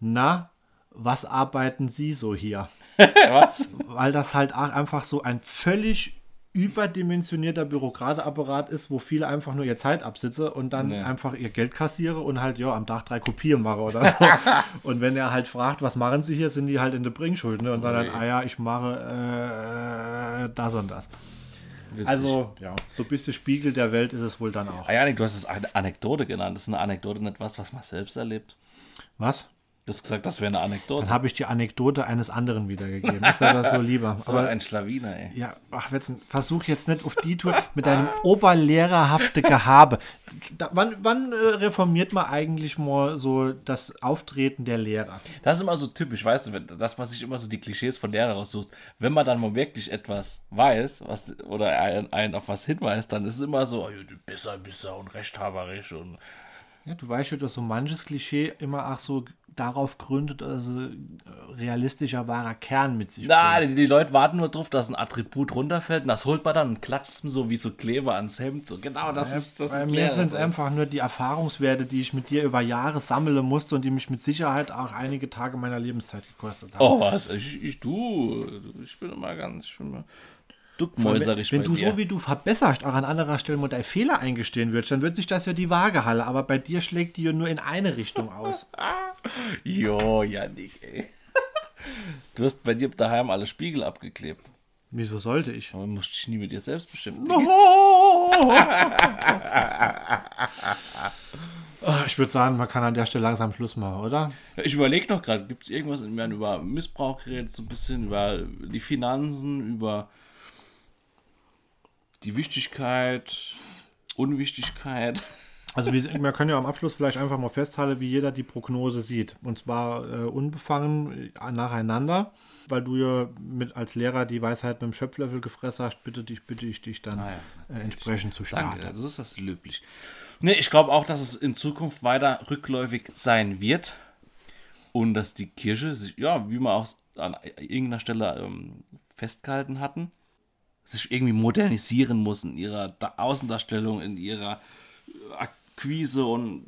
Na, was arbeiten Sie so hier? Was? weil das halt auch einfach so ein völlig überdimensionierter Bürokrateapparat ist, wo viele einfach nur ihr Zeit absitze und dann Nee. einfach ihr Geld kassiere und halt ja am Tag drei Kopien mache oder so. und wenn er halt fragt, was machen Sie hier, sind die halt in der Bringschuld ne? und dann, Ui. ah ja, ich mache äh, das und das. Witzig. Also ja, so ein bisschen Spiegel der Welt ist es wohl dann auch. Ah, Janik, du hast es eine Anekdote genannt. Das ist eine Anekdote, nicht was, was man selbst erlebt. Was? Du hast gesagt, das wäre eine Anekdote. Dann habe ich die Anekdote eines anderen wiedergegeben. Ist ja das so lieber. war Aber ein Schlawiner, ey. Ja, ach, Wetzen, versuch jetzt nicht auf die Tour mit deinem oberlehrerhafte Gehabe. Da, wann wann äh, reformiert man eigentlich mal so das Auftreten der Lehrer? Das ist immer so typisch, weißt du, das, was sich immer so die Klischees von Lehrer raussucht. Wenn man dann mal wirklich etwas weiß, was, oder einen, einen auf was hinweist, dann ist es immer so, oh, ja, du besser, besser und rechthaberisch und Ja, du weißt ja, dass so manches Klischee immer auch so darauf gründet, also äh, realistischer wahrer Kern mit sich Na, bringt. die, die Leute warten nur drauf, dass ein Attribut runterfällt und das holt man dann und klatscht es so wie so Kleber ans Hemd. So, genau, das ist das Bei ist mir sind es einfach nur die Erfahrungswerte, die ich mit dir über Jahre sammeln musste und die mich mit Sicherheit auch einige Tage meiner Lebenszeit gekostet haben. Oh, was? Ich, ich, du, ich bin immer ganz, ich bin immer duckmäuserig Wenn bei du dir. so wie du verbesserst, auch an anderer Stelle mal deinen Fehler eingestehen würdest, dann wird sich das ja die Waage halten. Aber bei dir schlägt die ja nur in eine Richtung aus. Jo, Janik, ey. Du hast bei dir daheim alle Spiegel abgeklebt. Wieso sollte ich? Aber musst dich nie mit dir selbst beschäftigen. Ah, Ich würde sagen, man kann an der Stelle langsam Schluss machen, oder? Ich überlege noch gerade, gibt es irgendwas, wir haben über Missbrauch geredet, so ein bisschen über die Finanzen, über die Wichtigkeit, Unwichtigkeit. Also wir, können ja am Abschluss vielleicht einfach mal festhalten, wie jeder die Prognose sieht. Und zwar äh, unbefangen äh, nacheinander, weil du ja mit als Lehrer die Weisheit mit dem Schöpflöffel gefressen hast, bitte dich, bitte ich dich dann Ah ja, äh, entsprechend zu starten. Danke, so ist das löblich. Nee, ich glaube auch, dass es in Zukunft weiter rückläufig sein wird und dass die Kirche sich, ja, wie wir auch an irgendeiner Stelle ähm, festgehalten hatten, sich irgendwie modernisieren muss in ihrer Da- Außendarstellung, in ihrer Akquise und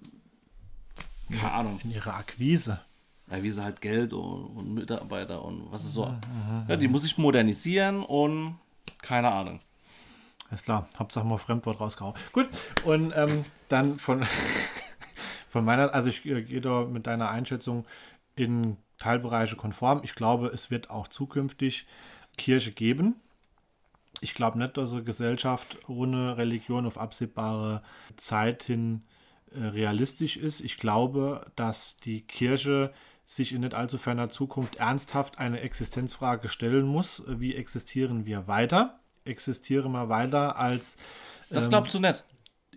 keine Ahnung, In ihrer Akquise. ja, wie sie halt Geld und, und Mitarbeiter und was ist so. Ja, die muss sich modernisieren und keine Ahnung. Alles klar, Hauptsache mal Fremdwort rausgehauen. Gut, und ähm, dann von, von meiner, also ich äh, gehe da mit deiner Einschätzung in Teilbereiche konform. Ich glaube, es wird auch zukünftig Kirche geben. Ich glaube nicht, dass eine Gesellschaft ohne Religion auf absehbare Zeit hin äh, realistisch ist. Ich glaube, dass die Kirche sich in nicht allzu ferner Zukunft ernsthaft eine Existenzfrage stellen muss. Wie existieren wir weiter? Existieren wir weiter als Das glaubst du nicht?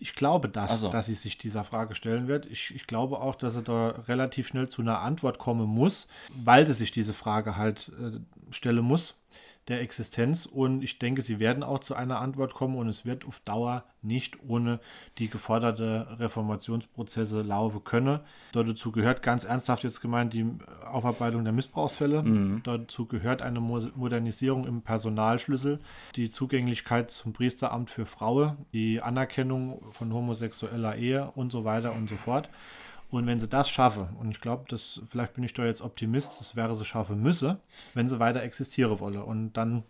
ich glaube das, so. dass sie sich dieser Frage stellen wird. Ich, ich glaube auch, dass sie da relativ schnell zu einer Antwort kommen muss, weil sie sich diese Frage halt äh, stellen muss, der Existenz. Und ich denke, sie werden auch zu einer Antwort kommen und es wird auf Dauer nicht ohne die geforderte Reformationsprozesse laufen können. Dazu gehört ganz ernsthaft jetzt gemeint die Aufarbeitung der Missbrauchsfälle. Dazu gehört eine Mo Modernisierung im Personalschlüssel, die Zugänglichkeit zum Priesteramt für Frauen, die Anerkennung von homosexueller Ehe und so weiter und so fort. Und wenn sie das schaffen, und ich glaube, das, vielleicht bin ich da jetzt Optimist, das wäre sie schaffen müsse, wenn sie weiter existieren wolle. Und dann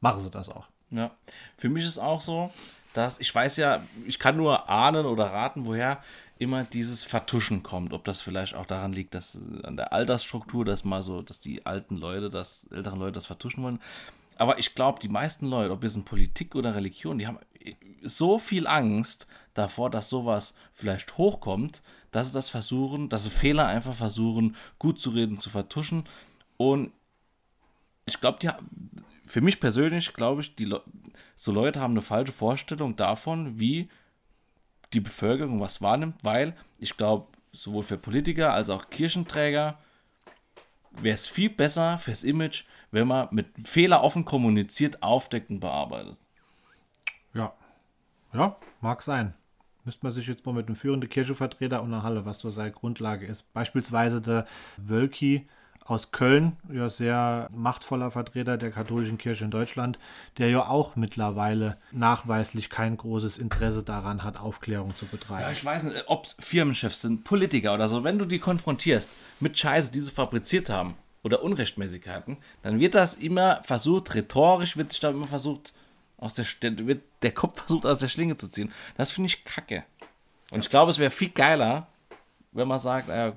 machen sie das auch. Ja, für mich ist auch so, dass ich weiß ja, ich kann nur ahnen oder raten, woher immer dieses Vertuschen kommt. Ob das vielleicht auch daran liegt, dass an der Altersstruktur, dass mal so, dass die alten Leute, das älteren Leute das vertuschen wollen. Aber ich glaube, die meisten Leute, ob es in Politik oder Religion, die haben so viel Angst davor, dass sowas vielleicht hochkommt, dass sie das versuchen, dass sie Fehler einfach versuchen, gut zu reden, zu vertuschen. Und ich glaube, für mich persönlich glaube ich, die Le so Leute haben eine falsche Vorstellung davon, wie die Bevölkerung was wahrnimmt, weil ich glaube, sowohl für Politiker als auch Kirchenträger wäre es viel besser fürs Image, wenn man mit Fehler offen kommuniziert, aufdeckt und bearbeitet. Ja. Ja, mag sein. Müsste man sich jetzt mal mit einem führenden Kirchenvertreter unterhalten, was da seine Grundlage ist. Beispielsweise der Wölki aus Köln, ja sehr machtvoller Vertreter der katholischen Kirche in Deutschland, der ja auch mittlerweile nachweislich kein großes Interesse daran hat, Aufklärung zu betreiben. Ja, ich weiß nicht, ob es Firmenchefs sind, Politiker oder so, wenn du die konfrontierst mit Scheiße, die sie fabriziert haben oder Unrechtmäßigkeiten, dann wird das immer versucht, rhetorisch wird sich da immer versucht, aus der, wird der Kopf versucht aus der Schlinge zu ziehen. Das finde ich kacke. Und ich glaube, es wäre viel geiler, wenn man sagt, naja,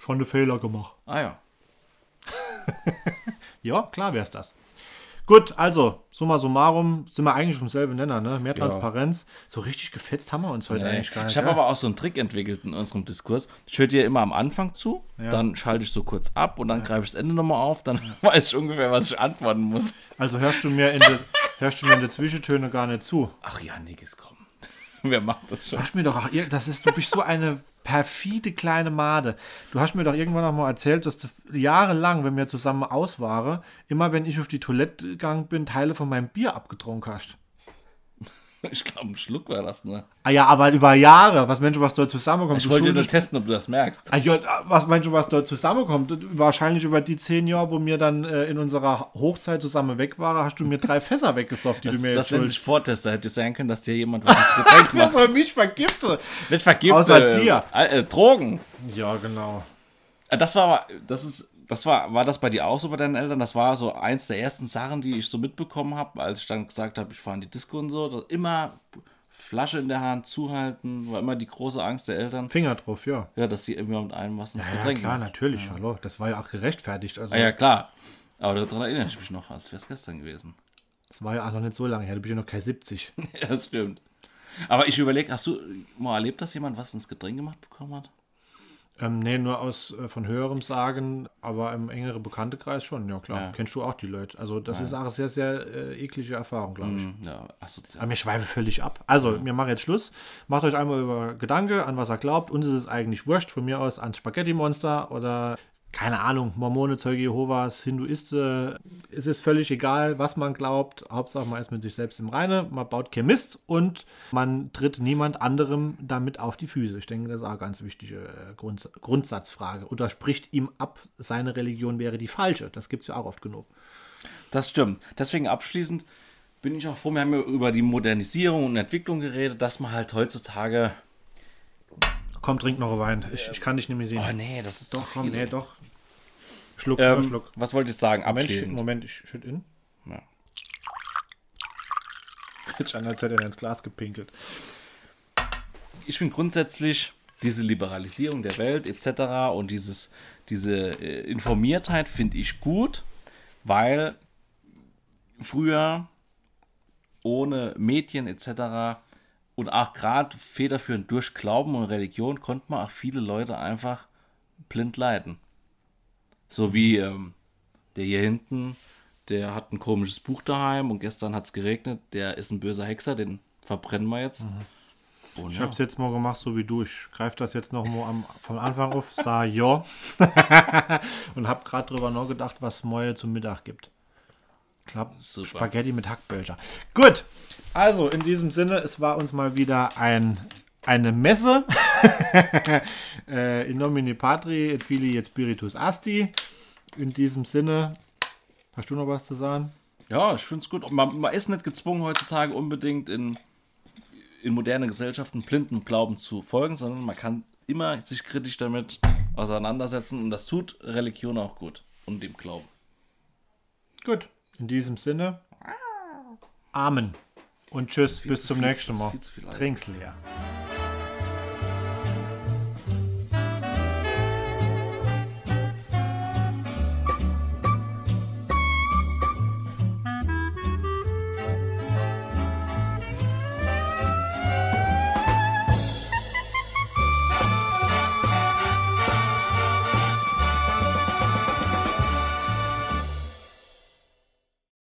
Schon eine Fehler gemacht. Ah ja. ja, klar wäre es das. Gut, also, summa summarum sind wir eigentlich im selben Nenner, ne? Mehr Transparenz. Ja. So richtig gefetzt haben wir uns heute nee. eigentlich gar nicht. Ich habe ja? aber auch so einen Trick entwickelt in unserem Diskurs. Ich höre dir immer am Anfang zu, ja. dann schalte ich so kurz ab und dann greife ich das Ende nochmal auf, dann weiß ich ungefähr, was ich antworten muss. Also hörst du mir in der, hörst du mir in der Zwischentöne gar nicht zu. Ach ja, nix, komm. Wer macht das schon? Lass mir doch, das ist, du bist so eine perfide kleine Made. Du hast mir doch irgendwann noch mal erzählt, dass du jahrelang, wenn wir zusammen aus waren, immer wenn ich auf die Toilette gegangen bin, Teile von meinem Bier abgetrunken hast. Ich glaube, ein Schluck war das, ne? Ah ja, aber über Jahre. Was meinst du, was dort zusammenkommt? Ich wollte nur testen, ob du das merkst. Ah, ja, was meinst du, was dort zusammenkommt? Wahrscheinlich über die zehn Jahre, wo wir dann äh, in unserer Hochzeit zusammen weg waren, hast du mir drei Fässer weggesofft, die das, du mir das jetzt Das nennt sich Vortester. Hätte sein können, dass dir jemand was ins Getränk macht. Soll mich vergiften? Nicht vergiften. Außer dir. Äh, äh, Drogen. Ja, genau. Äh, das war, das ist das war, war das bei dir auch so bei deinen Eltern? Das war so eins der ersten Sachen, die ich so mitbekommen habe, als ich dann gesagt habe, ich fahre in die Disco und so. Immer Flasche in der Hand zuhalten, war immer die große Angst der Eltern. Finger drauf, ja. Ja, dass sie immer mit einem was ins ja, Getränk Ja, klar, natürlich, ja. hallo. Das war ja auch gerechtfertigt. Also. Ah, ja, klar. Aber daran erinnere ich mich noch, als wäre es gestern gewesen. Das war ja auch noch nicht so lange her, du bist ja noch kein 70. ja, das stimmt. Aber ich überlege, hast du mal erlebt, dass jemand was ins Getränk gemacht bekommen hat? Ähm, nee, nur aus äh, von höherem Sagen, aber im engeren Bekanntekreis schon, ja klar. Ja. Kennst du auch die Leute. Also das ja. ist auch eine sehr, sehr äh, eklige Erfahrung, glaube ich. Mm, ja, assozial. Aber mir schweife völlig ab. Also, ja. wir machen jetzt Schluss. Macht euch einmal über Gedanke, an was er glaubt. Uns ist es eigentlich wurscht, von mir aus ans Spaghetti-Monster oder keine Ahnung, Mormone, Zeuge Jehovas, Hinduisten, es ist völlig egal, was man glaubt. Hauptsache, man ist mit sich selbst im Reine, man baut kein Mist und man tritt niemand anderem damit auf die Füße. Ich denke, das ist auch eine ganz wichtige äh, Grund, Grundsatzfrage. Oder spricht ihm ab, seine Religion wäre die falsche. Das gibt es ja auch oft genug. Das stimmt. Deswegen abschließend bin ich auch froh, wir haben ja über die Modernisierung und Entwicklung geredet, dass man halt heutzutage Komm, trink noch Wein. Ich, ich kann dich nicht mehr sehen. Oh nee, das ist doch, zu komm, nee, doch. Schluck, ähm, Schluck. Was wollte ich sagen? Abschließend. Moment, ich schütte in. Ja. Jetzt an, als hätte er ins Glas gepinkelt. Ich finde grundsätzlich diese Liberalisierung der Welt etc. und dieses, diese äh, Informiertheit finde ich gut, weil früher ohne Medien etc und auch gerade federführend durch Glauben und Religion konnte man auch viele Leute einfach blind leiten. So wie ähm, der hier hinten, der hat ein komisches Buch daheim und gestern hat es geregnet, der ist ein böser Hexer, den verbrennen wir jetzt. Mhm. Und, ich ja. habe es jetzt mal gemacht, so wie du. Ich greife das jetzt noch mal am, von Anfang auf, sah ja und habe gerade drüber nachgedacht, was Moje zum Mittag gibt. Klappt Spaghetti mit Hackbölcher. Gut, also in diesem Sinne, es war uns mal wieder ein, eine Messe. äh, in nomine patri et fili et spiritus asti. In diesem Sinne, hast du noch was zu sagen? Ja, ich finde es gut. Man, man, ist nicht gezwungen heutzutage unbedingt in, in moderne Gesellschaften blinden Glauben zu folgen, sondern man kann immer sich kritisch damit auseinandersetzen und das tut Religion auch gut und dem Glauben. Gut, in diesem Sinne. Amen. Und tschüss, bis zum nächsten Mal. Trink's leer.